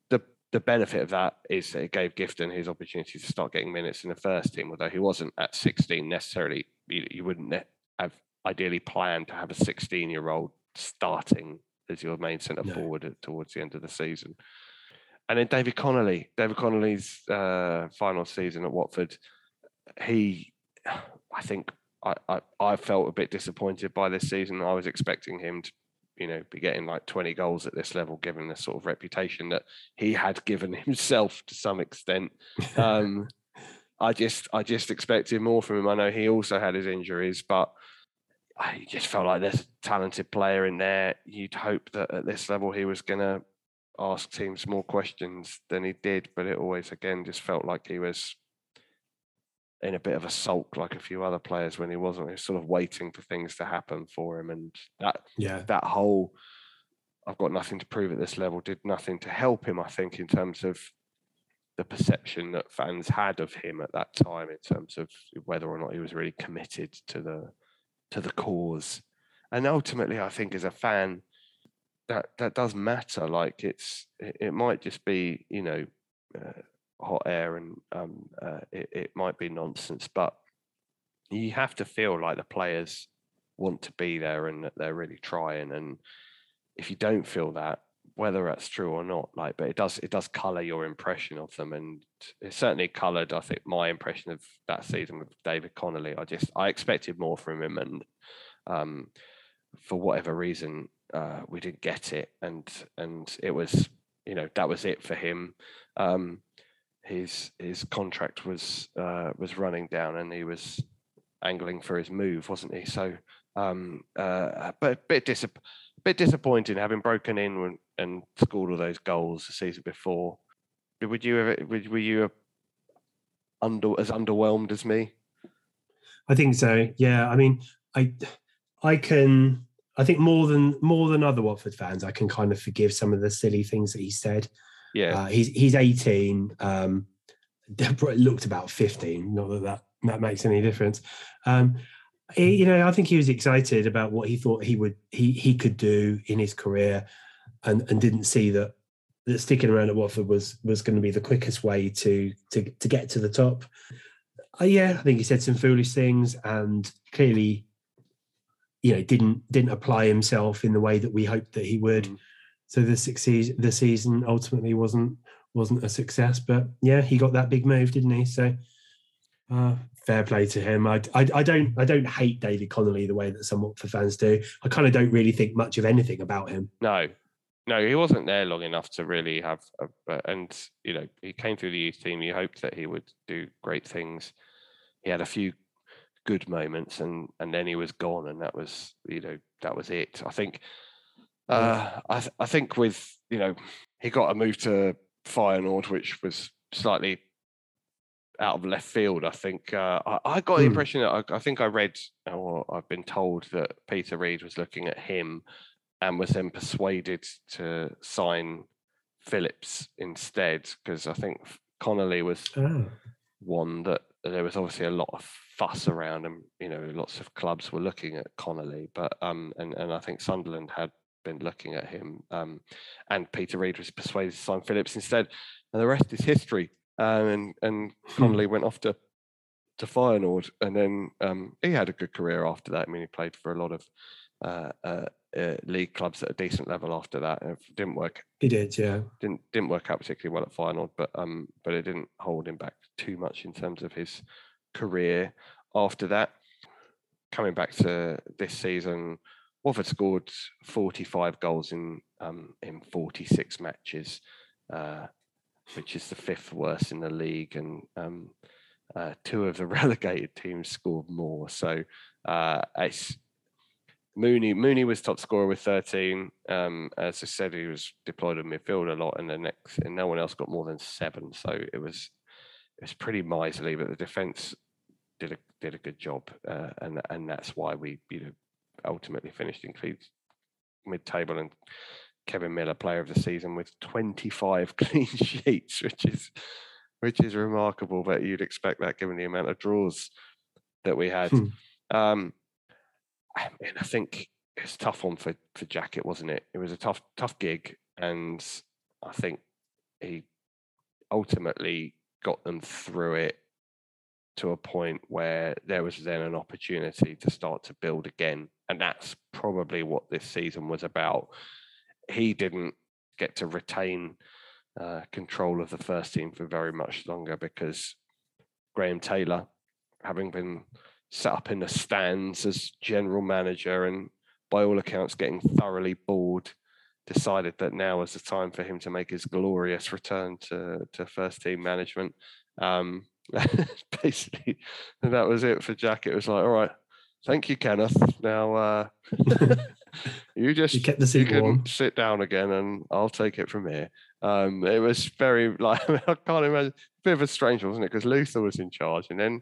The the benefit of that is that it gave Gifton his opportunity to start getting minutes in the first team, although he wasn't at 16 necessarily. You, you wouldn't have ideally planned to have a 16 year old starting as your main centre No. forward towards the end of the season. And then David Connolly, David Connolly's uh, final season at Watford, he, I think, I, I, I felt a bit disappointed by this season. I was expecting him to, you know, be getting like 20 goals at this level, given the sort of reputation that he had given himself to some extent. Um, I just, I just expected more from him. I know he also had his injuries, but I just felt like there's a talented player in there. You'd hope that at this level he was going to ask teams more questions than he did, but it always again just felt like he was in a bit of a sulk, like a few other players when he wasn't. He was sort of waiting for things to happen for him, and that yeah, that whole I've got nothing to prove at this level did nothing to help him. I think in terms of the perception that fans had of him at that time, in terms of whether or not he was really committed to the to the cause, and ultimately, I think as a fan, that that does matter. Like it's it, might just be you know uh, hot air and um, uh, it, it might be nonsense, but you have to feel like the players want to be there and that they're really trying. And if you don't feel that, whether that's true or not, like, but it does it does color your impression of them, and it certainly colored. I think my impression of that season with David Connolly. I just I expected more from him, and um, for whatever reason, uh, we didn't get it, and and it was you know that was it for him. Um, his his contract was uh, was running down, and he was angling for his move, wasn't he? So, um, uh, but a bit disap- bit disappointing having broken in and scored all those goals the season before. Would you ever? Would, were you a, under as underwhelmed as me? I think so. Yeah, I mean, I, I can. I think more than more than other Watford fans, I can kind of forgive some of the silly things that he said. Yeah, Uh, he's he's 18. Um, Deborah looked about 15. Not that that, that makes any difference. Um, he- you know, I think he was excited about what he thought he would he he could do in his career, and and didn't see that that sticking around at Watford was was going to be the quickest way to to to get to the top. Uh, yeah, I think he said some foolish things, and clearly, you know, didn't didn't apply himself in the way that we hoped that he would Mm. so the succeed the season ultimately wasn't wasn't a success but yeah he got that big move didn't he so uh, fair play to him I, I i don't i don't hate david connolly the way that some Watford fans do i kind of don't really think much of anything about him no, no, he wasn't there long enough to really have. A, and you know, he came through the youth team. You hoped that he would do great things. He had a few good moments, and and then he was gone, and that was you know that was it. I think. Uh, I th- I think with you know he got a move to Feyenoord, which was slightly out of left field. I think uh, I, I got the Hmm. impression that I, I think I read or I've been told that Peter Reid was looking at him and was then persuaded to sign Phillips instead because I think Connolly was oh. one that there was obviously a lot of fuss around and you know lots of clubs were looking at Connolly but um and, and I think Sunderland had been looking at him um and Peter Reid was persuaded to sign Phillips instead and the rest is history. Um, and and Connolly went off to to Feyenoord and then um he had a good career after that. I mean he played for a lot of uh, uh, uh, league clubs at a decent level after that. It didn't work. He did, yeah. Didn't didn't work out particularly well at Feyenoord, but um, but it didn't hold him back too much in terms of his career after that. Coming back to this season, Watford scored 45 goals in um, in 46 matches, uh, which is the fifth worst in the league, and um, uh, two of the relegated teams scored more. So uh, it's Mooney. Mooney was top scorer with 13. Um, as I said, he was deployed in midfield a lot, and the next, and no one else got more than seven. So it was it was pretty miserly. But the defense did a did a good job, uh, and and that's why we you know ultimately finished in mid table and Kevin Miller, player of the season, with 25 clean sheets, which is which is remarkable. But you'd expect that given the amount of draws that we had. Hmm. Um, I I think it's tough one for for Jackett, wasn't it? It was a tough tough gig, and I think he ultimately got them through it to a point where there was then an opportunity to start to build again, and that's probably what this season was about. He didn't get to retain uh, control of the first team for very much longer because Graham Taylor, having been set up in the stands as general manager and by all accounts getting thoroughly bored decided that now was the time for him to make his glorious return to, to first team management. Um, basically that was it for jack. It was like all right thank you kenneth. Now uh, you just you kept the seat you warm. sit down again and i'll take it from here. Um, it was very like i can't imagine a bit of a strange one wasn't it? Because luther was in charge and then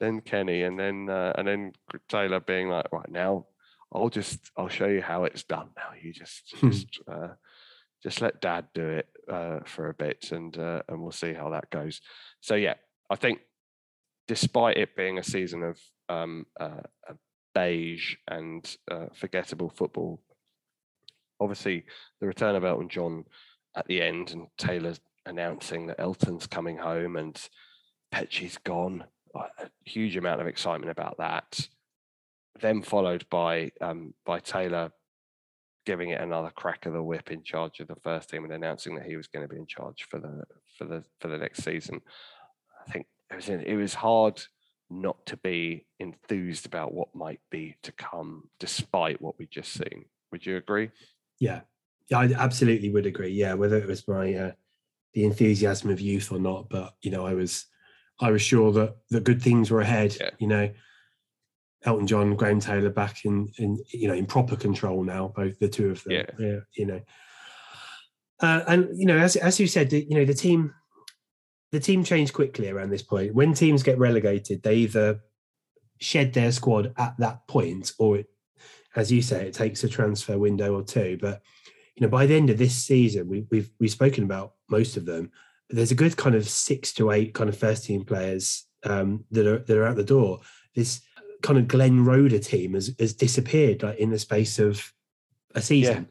then Kenny, and then uh, and then Taylor being like, right now, I'll just I'll show you how it's done. Now you just hmm. just uh, just let Dad do it uh, for a bit, and uh, and we'll see how that goes. So yeah, I think despite it being a season of um, uh, beige and uh, forgettable football, obviously the return of Elton John at the end, and Taylor announcing that Elton's coming home and Petchey's gone a huge amount of excitement about that. Then followed by um, by Taylor giving it another crack of the whip in charge of the first team and announcing that he was going to be in charge for the for the for the next season. I think it was it was hard not to be enthused about what might be to come, despite what we just seen. Would you agree? Yeah, yeah, I absolutely would agree. Yeah, whether it was my uh, the enthusiasm of youth or not, but you know, I was I was sure that the good things were ahead. Yeah. You know, Elton John, Graham Taylor back in in you know in proper control now, both the two of them. Yeah, yeah you know, uh, and you know as as you said, you know the team the team changed quickly around this point. When teams get relegated, they either shed their squad at that point, or it, as you say, it takes a transfer window or two. But you know, by the end of this season, we, we've we've spoken about most of them there's a good kind of six to eight kind of first team players um, that are that are out the door. This kind of Glenn Roeder team has, has disappeared like in the space of a season.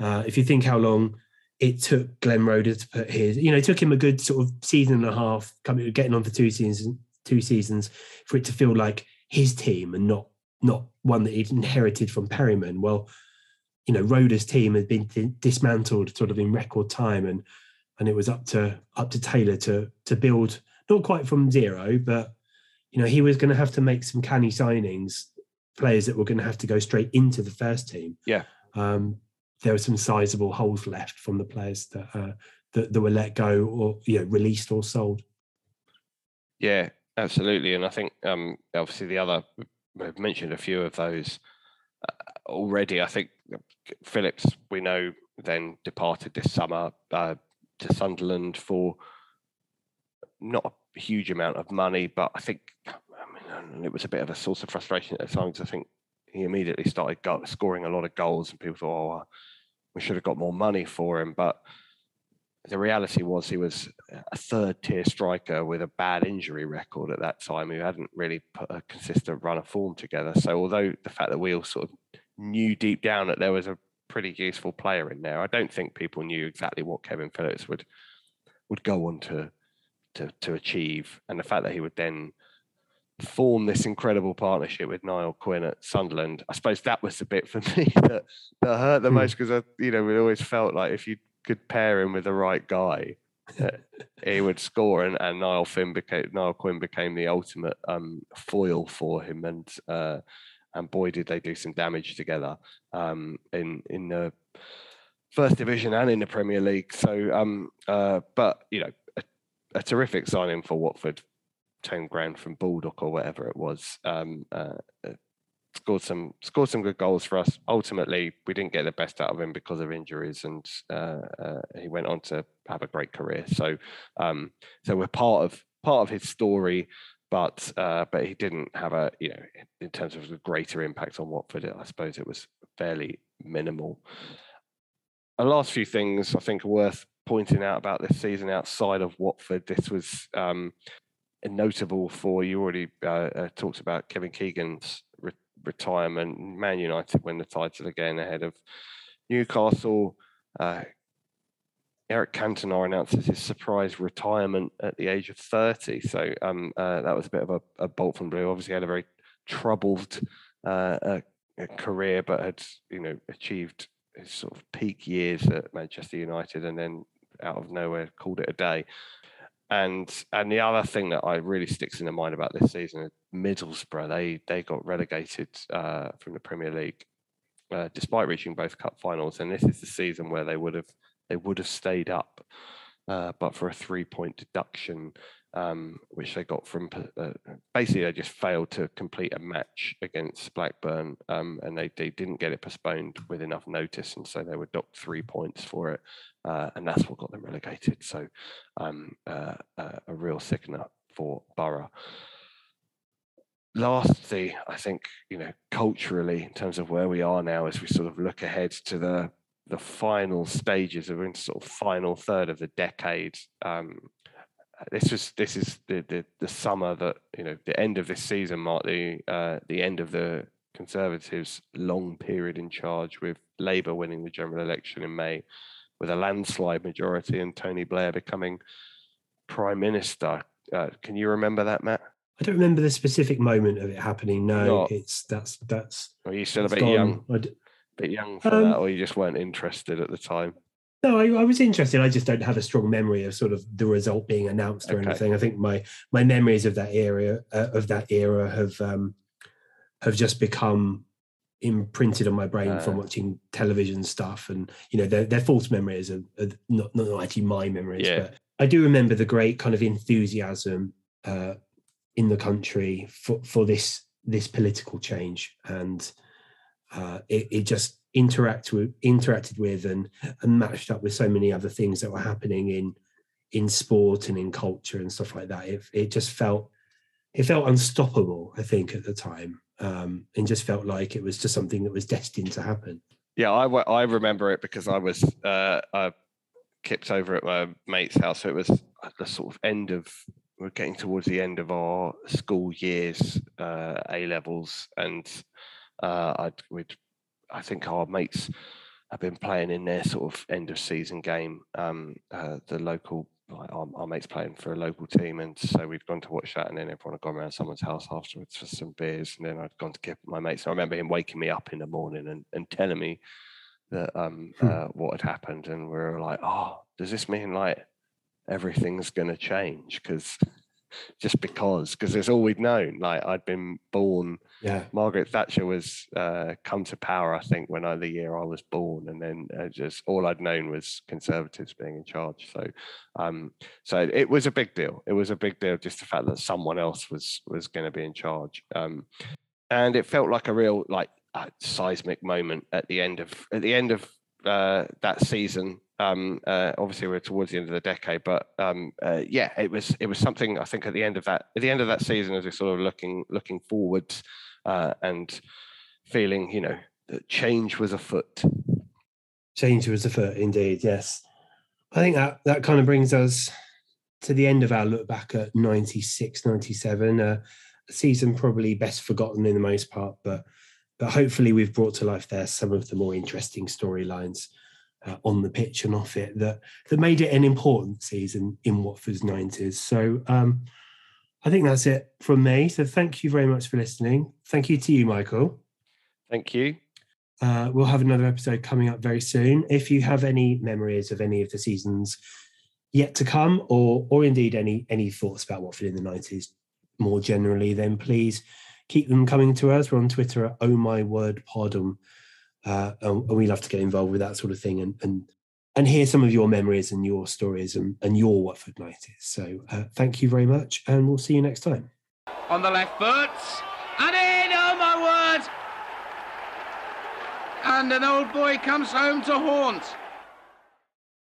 Yeah. Uh, if you think how long it took Glenn Roeder to put his, you know, it took him a good sort of season and a half, coming getting on for two seasons, two seasons, for it to feel like his team and not not one that he'd inherited from Perryman. Well, you know, Roeder's team had been dismantled sort of in record time, and and it was up to up to Taylor to to build not quite from zero, but you know he was going to have to make some canny signings, players that were going to have to go straight into the first team. Yeah, um, there were some sizable holes left from the players that uh, that, that were let go or you know released or sold. Yeah, absolutely, and I think um, obviously the other we've mentioned a few of those uh, already. I think Phillips we know then departed this summer. Uh, to Sunderland for not a huge amount of money, but I think I mean, it was a bit of a source of frustration at times. I think he immediately started scoring a lot of goals, and people thought, "Oh, we should have got more money for him." But the reality was, he was a third-tier striker with a bad injury record at that time, who hadn't really put a consistent run of form together. So, although the fact that we all sort of knew deep down that there was a pretty useful player in there. I don't think people knew exactly what Kevin Phillips would would go on to to to achieve, and the fact that he would then form this incredible partnership with Niall Quinn at Sunderland. I suppose that was the bit for me that, that hurt the hmm. most because I, you know, we always felt like if you could pair him with the right guy, he would score, and, and Niall Finn became Niall Quinn became the ultimate um, foil for him, and uh, and boy did they do some damage together um, in in the first division and in the Premier League. So, um, uh, but you know, a, a, terrific signing for Watford, ten grand from Baldock or whatever it was. Um, uh, uh, scored some scored some good goals for us. Ultimately, we didn't get the best out of him because of injuries, and uh, uh, he went on to have a great career. So, um, so we're part of part of his story. But uh, but he didn't have a you know in terms of a greater impact on Watford. I suppose it was fairly minimal the last few things I think are worth pointing out about this season outside of Watford. This was um, notable for you already uh, uh, talked about Kevin Keegan's re- retirement. Man United win the title again ahead of Newcastle. Uh, Eric Cantona announces his surprise retirement at the age of 30. So um, uh, that was a bit of a, a, bolt from blue. Obviously, had a very troubled uh, uh, career, but had you know achieved his sort of peak years at Manchester United, and then out of nowhere called it a day. And and the other thing that I really sticks in the mind about this season, Middlesbrough, they they got relegated uh, from the Premier League, uh, despite reaching both cup finals. And this is the season where they would have they would have stayed up, uh, but for a three point deduction um, which they got from uh, basically they just failed to complete a match against Blackburn, um, and they, they didn't get it postponed with enough notice, and so they were docked three points for it, uh, and that's what got them relegated. So um, uh, uh a real sickener for Borough. Lastly, I think you know culturally, in terms of where we are now, as we sort of look ahead to the the final stages of in sort of final third of the decade. Um, this was this is the, the the summer that you know the end of this season marked the uh, the end of the Conservatives' long period in charge, with Labour winning the general election in May, with a landslide majority, and Tony Blair becoming prime minister. Uh, can you remember that, Matt? I don't remember the specific moment of it happening. No, Not, it's that's that's. Are you still a bit gone. young? A bit young for um, that, or you just weren't interested at the time? No, I, I, was interested. I just don't have a strong memory of sort of the result being announced or okay. anything. I think my my memories of that era uh, of that era have um, have just become imprinted on my brain uh, from watching television stuff, and you know they're, they're false memories of, not not actually my memories. Yeah. But I do remember the great kind of enthusiasm uh, in the country for for this this political change, and uh, it, it just interact with, interacted with and, and matched up with so many other things that were happening in in sport and in culture and stuff like that. It, it just felt it felt unstoppable, I think, at the time, um, and just felt like it was just something that was destined to happen. Yeah, I, I remember it because I was uh, I kept over at my mate's house. So it was at the sort of end of we're getting towards the end of our school years, uh, A levels, and uh, I'd we'd I think our mates have been playing in their sort of end of season game. Um, uh, the local, our, our, mates playing for a local team, and so we'd gone to watch that, and then everyone had gone around someone's house afterwards for some beers, and then I'd gone to get my mates. And I remember him waking me up in the morning and, and telling me that um, hmm. uh, what had happened, and we were like, "Oh, does this mean like everything's going to change?" Because just because because it's all we'd known like i'd been born yeah. Margaret thatcher was uh, come to power i think when i the year i was born and then uh, just all i'd known was conservatives being in charge so um so it was a big deal. It was a big deal just the fact that someone else was was going to be in charge um and it felt like a real like uh, seismic moment at the end of at the end of uh, that season um, uh, obviously, we're towards the end of the decade, but um, uh, yeah, it was it was something I think at the end of that at the end of that season, as we're sort of looking looking forwards uh, and feeling, you know, that change was afoot. Change was afoot, indeed. Yes, I think that that kind of brings us to the end of our look back at 96, 97. Uh, a season probably best forgotten in the most part, but but hopefully we've brought to life there some of the more interesting storylines uh, on the pitch and off it that that made it an important season in Watford's 90s. So um, I think that's it from me. So thank you very much for listening. Thank you to you, Michael. Thank you. Uh, we'll have another episode coming up very soon. If you have any memories of any of the seasons yet to come, or or indeed any any thoughts about Watford in the nineties more generally, then please keep them coming to us. We're on Twitter at Oh My Word and, uh, and we love to get involved with that sort of thing and and and hear some of your memories and your stories and, and your Watford nineties. So uh, thank you very much, and we'll see you next time. On the left foot and in. Oh my word! And an old boy comes home to haunt.